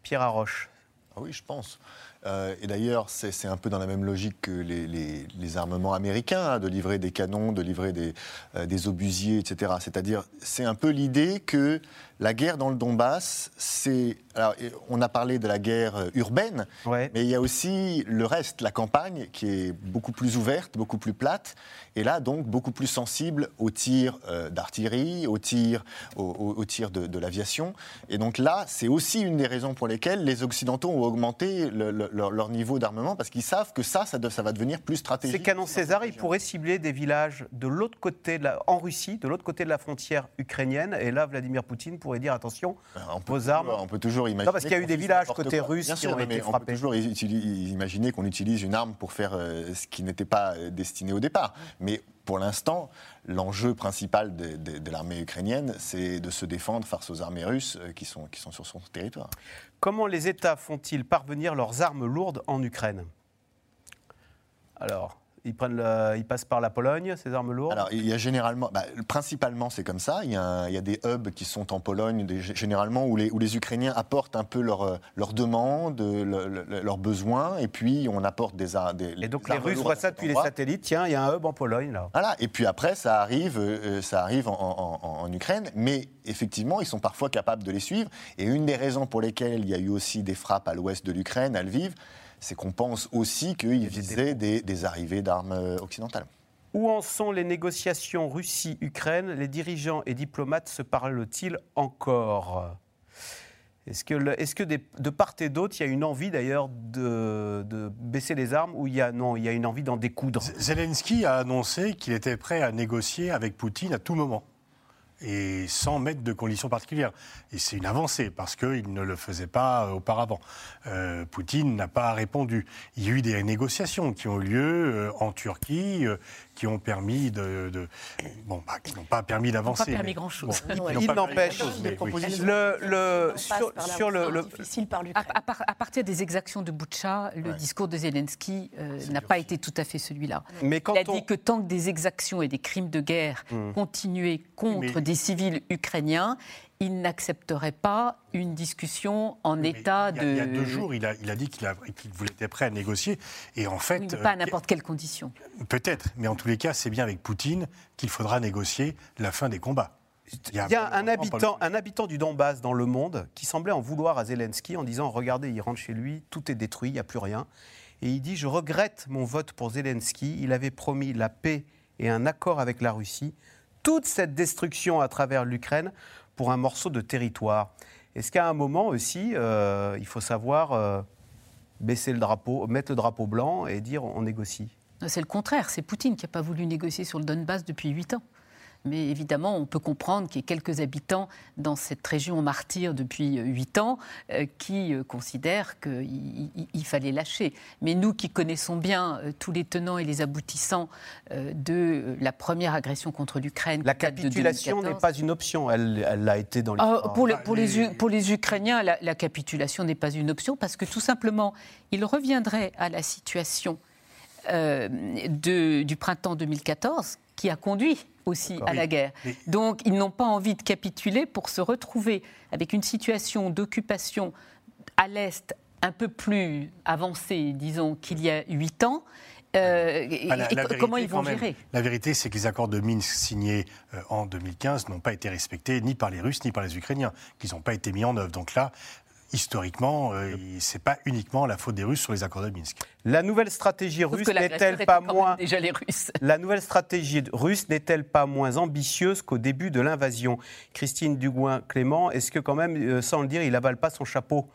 Pierre Arroche. Ah oui, je pense. Euh, et d'ailleurs, c'est un peu dans la même logique que les, armements américains, hein, de livrer des canons, de livrer des, euh, des obusiers, etc. C'est-à-dire, c'est un peu l'idée que la guerre dans le Donbass, c'est. On a parlé de la guerre euh, urbaine, mais il y a aussi le reste, la campagne, qui est beaucoup plus ouverte, beaucoup plus plate, et là, donc, beaucoup plus sensible aux tirs euh, d'artillerie, aux tirs, aux, tirs de, l'aviation. Et donc là, c'est aussi une des raisons pour lesquelles les Occidentaux ont augmenté leur, niveau d'armement, parce qu'ils savent que ça, ça, ça, va devenir plus stratégique. Ces canons César, ils pourraient cibler des villages de l'autre côté, de la, en Russie, de l'autre côté de la frontière ukrainienne, et là, Vladimir Poutine pourrait dire attention, on vos armes. on peut toujours imaginer. Non, parce qu'il y a eu des villages côté russe qui ont été frappés. On peut toujours imaginer qu'on utilise une arme pour faire euh, ce qui n'était pas euh, destiné au départ. Mais pour l'instant, l'enjeu principal de, l'armée ukrainienne, c'est de se défendre face aux armées russes euh, qui sont, qui sont sur son territoire. Comment les États font-ils parvenir leurs armes lourdes en Ukraine? Alors, ils, prennent ils passent par la Pologne, ces armes lourdes Alors, il y a généralement, bah, principalement, c'est comme ça. Il y, a il y, a des hubs qui sont en Pologne, généralement, où les, où les Ukrainiens apportent un peu leurs leur demandes, leurs besoins, et puis on apporte des, des Et donc les Russes voient ça depuis les satellites. Tiens, il y a un hub en Pologne, là. Voilà, et puis après, ça arrive, euh, ça arrive en, en, Ukraine, mais effectivement, ils sont parfois capables de les suivre. Et une des raisons pour lesquelles il y a eu aussi des frappes à l'ouest de l'Ukraine, à Lviv, c'est qu'on pense aussi qu'ils visaient des, des arrivées d'armes euh, occidentales. Où en sont les négociations Russie-Ukraine? Les dirigeants et diplomates se parlent-ils encore? Est-ce que, est que de part et d'autre, il y a une envie d'ailleurs de, de, baisser les armes ou il y a, non, il y a une envie d'en découdre? Zelensky a annoncé qu'il était prêt à négocier avec Poutine à tout moment et sans mettre de conditions particulières. Et c'est une avancée parce qu'il ne le faisait pas euh, auparavant. Euh, Poutine n'a pas répondu. Il y a eu des négociations qui ont eu lieu euh, en Turquie, qui ont permis de, bon, bah, qui n'ont pas permis d'avancer. Pas permis grand chose. il n'empêche. Le, le, sur, sur le, difficile par à, à, partir des exactions de Boucha, le discours de Zelensky n'a pas été tout à fait celui-là. il a dit que tant que des exactions et des crimes de guerre hmm. continuaient contre des civils ukrainiens, il n'accepterait pas une discussion en état de. Il y a deux jours, il a, il a dit qu'il voulait être prêt à négocier. Et en fait. pas à n'importe quelle condition. Peut-être, mais en tous les cas, c'est bien avec Poutine qu'il faudra négocier la fin des combats. Il y a, un, habitant, un habitant du Donbass dans le monde qui semblait en vouloir à Zelensky en disant Regardez, il rentre chez lui, tout est détruit, il n'y a plus rien. Et il dit Je regrette mon vote pour Zelensky. Il avait promis la paix et un accord avec la Russie. Toute cette destruction à travers l'Ukraine pour un morceau de territoire. Est-ce qu'à un moment aussi, euh, il faut savoir euh, baisser le drapeau, mettre le drapeau blanc et dire on négocie? C'est le contraire. C'est Poutine qui n'a pas voulu négocier sur le Donbass depuis huit ans. Mais évidemment, on peut comprendre qu'il y ait quelques habitants dans cette région martyre depuis euh, huit ans euh, qui euh, considèrent qu'il fallait lâcher. Mais nous qui connaissons bien tous les tenants et les aboutissants de la première agression contre l'Ukraine. La capitulation n'est pas une option, elle l'a été dans ah, l'histoire. pour, les, pour, les, pour, les, Ukrainiens, la, la capitulation n'est pas une option parce que tout simplement, ils reviendraient à la situation de, du printemps 2014 qui a conduit aussi à la guerre. Donc ils n'ont pas envie de capituler pour se retrouver avec une situation d'occupation à l'Est un peu plus avancée, disons, qu'il y a huit ans. Euh, ah, comment ils vont gérer? La vérité, c'est que les accords de Minsk signés euh, en 2015 n'ont pas été respectés ni par les Russes ni par les Ukrainiens, qu'ils n'ont pas été mis en œuvre. Donc là, historiquement, euh, ce n'est pas uniquement la faute des Russes sur les accords de Minsk. La nouvelle stratégie russe n'est-elle pas moins déjà les Russes *laughs* La nouvelle stratégie russe n'est-elle pas moins ambitieuse qu'au début de l'invasion? Christine Dugouin-Clément, est-ce que quand même, euh, sans le dire, il avale pas son chapeau,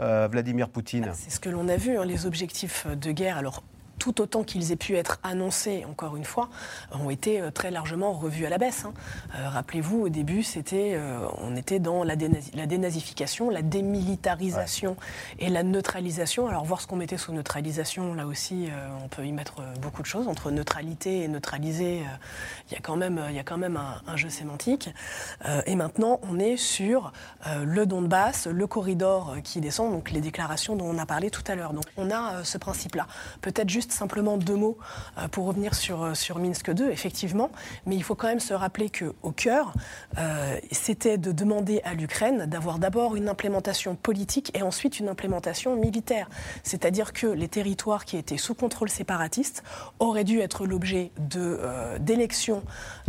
euh, Vladimir Poutine? C'est ce que l'on a vu, hein, les objectifs de guerre. Alors tout autant qu'ils aient pu être annoncés, encore une fois, ont été très largement revus à la baisse. Hein. Rappelez-vous, au début, c'était, on était dans la, la, dénazification, la démilitarisation et la neutralisation. Alors voir ce qu'on mettait sous neutralisation, là aussi, on peut y mettre beaucoup de choses. Entre neutralité et neutraliser, il y a quand même, y a quand même un, un jeu sémantique. et maintenant, on est sur le Donbass, le corridor qui descend, donc les déclarations dont on a parlé tout à l'heure. Donc on a euh, ce principe-là. Peut-être juste simplement deux mots euh, pour revenir sur, euh, sur Minsk 2, effectivement, mais il faut quand même se rappeler qu'au cœur, c'était de demander à l'Ukraine d'avoir d'abord une implémentation politique et ensuite une implémentation militaire. C'est-à-dire que les territoires qui étaient sous contrôle séparatiste auraient dû être l'objet d'élections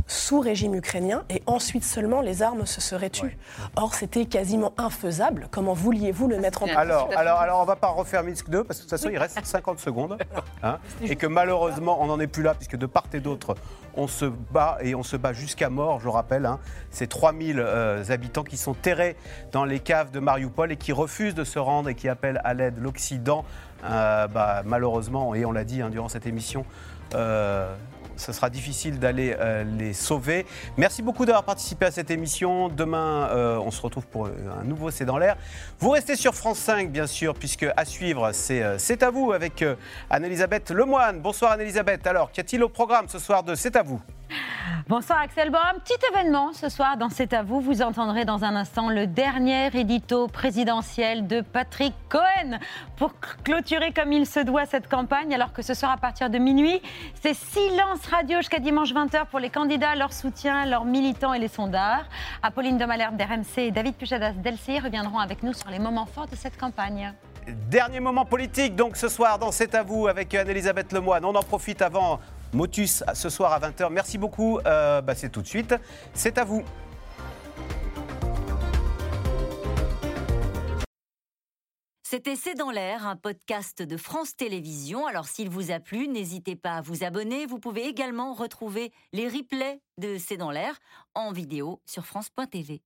sous régime ukrainien et ensuite seulement les armes se seraient tues. Or, c'était quasiment infaisable. Comment vouliez-vous le mettre en place? Alors, alors, alors, on ne va pas refaire Minsk 2 parce que de toute façon, il reste *laughs* 50 secondes. *laughs* Hein, et que malheureusement, on n'en est plus là puisque de part et d'autre, on se bat et on se bat jusqu'à mort, je rappelle. Hein, ces 3000 euh, habitants qui sont terrés dans les caves de Mariupol et qui refusent de se rendre et qui appellent à l'aide l'Occident. Euh, bah, malheureusement, et on l'a dit hein, durant cette émission, euh, ce sera difficile d'aller euh, les sauver. Merci beaucoup d'avoir participé à cette émission. Demain, euh, on se retrouve pour un nouveau C'est dans l'air. Vous restez sur France 5, bien sûr, puisque à suivre, c'est euh, C'est à vous avec Anne-Elisabeth Lemoine. Bonsoir Anne-Elisabeth. Alors, qu'y a-t-il au programme ce soir de C'est à vous? Bonsoir Axel Baum. Petit événement ce soir dans C'est à vous. Vous entendrez dans un instant le dernier édito présidentiel de Patrick Cohen pour clôturer comme il se doit cette campagne. Alors que ce soir à partir de minuit, c'est silence radio jusqu'à dimanche 20h pour les candidats, leur soutien, leurs militants et les sondages. Apolline de Malherbe d'RMC et David Pujadas d'LCI reviendront avec nous sur les moments forts de cette campagne. Dernier moment politique donc ce soir dans C'est à vous avec Anne-Elisabeth Lemoine. On en profite avant Motus ce soir à 20h. Merci beaucoup. Euh, bah, c'est tout de suite. C'est à vous. C'était C'est dans l'air, un podcast de France Télévisions. Alors s'il vous a plu, n'hésitez pas à vous abonner. Vous pouvez également retrouver les replays de C'est dans l'air en vidéo sur France.tv.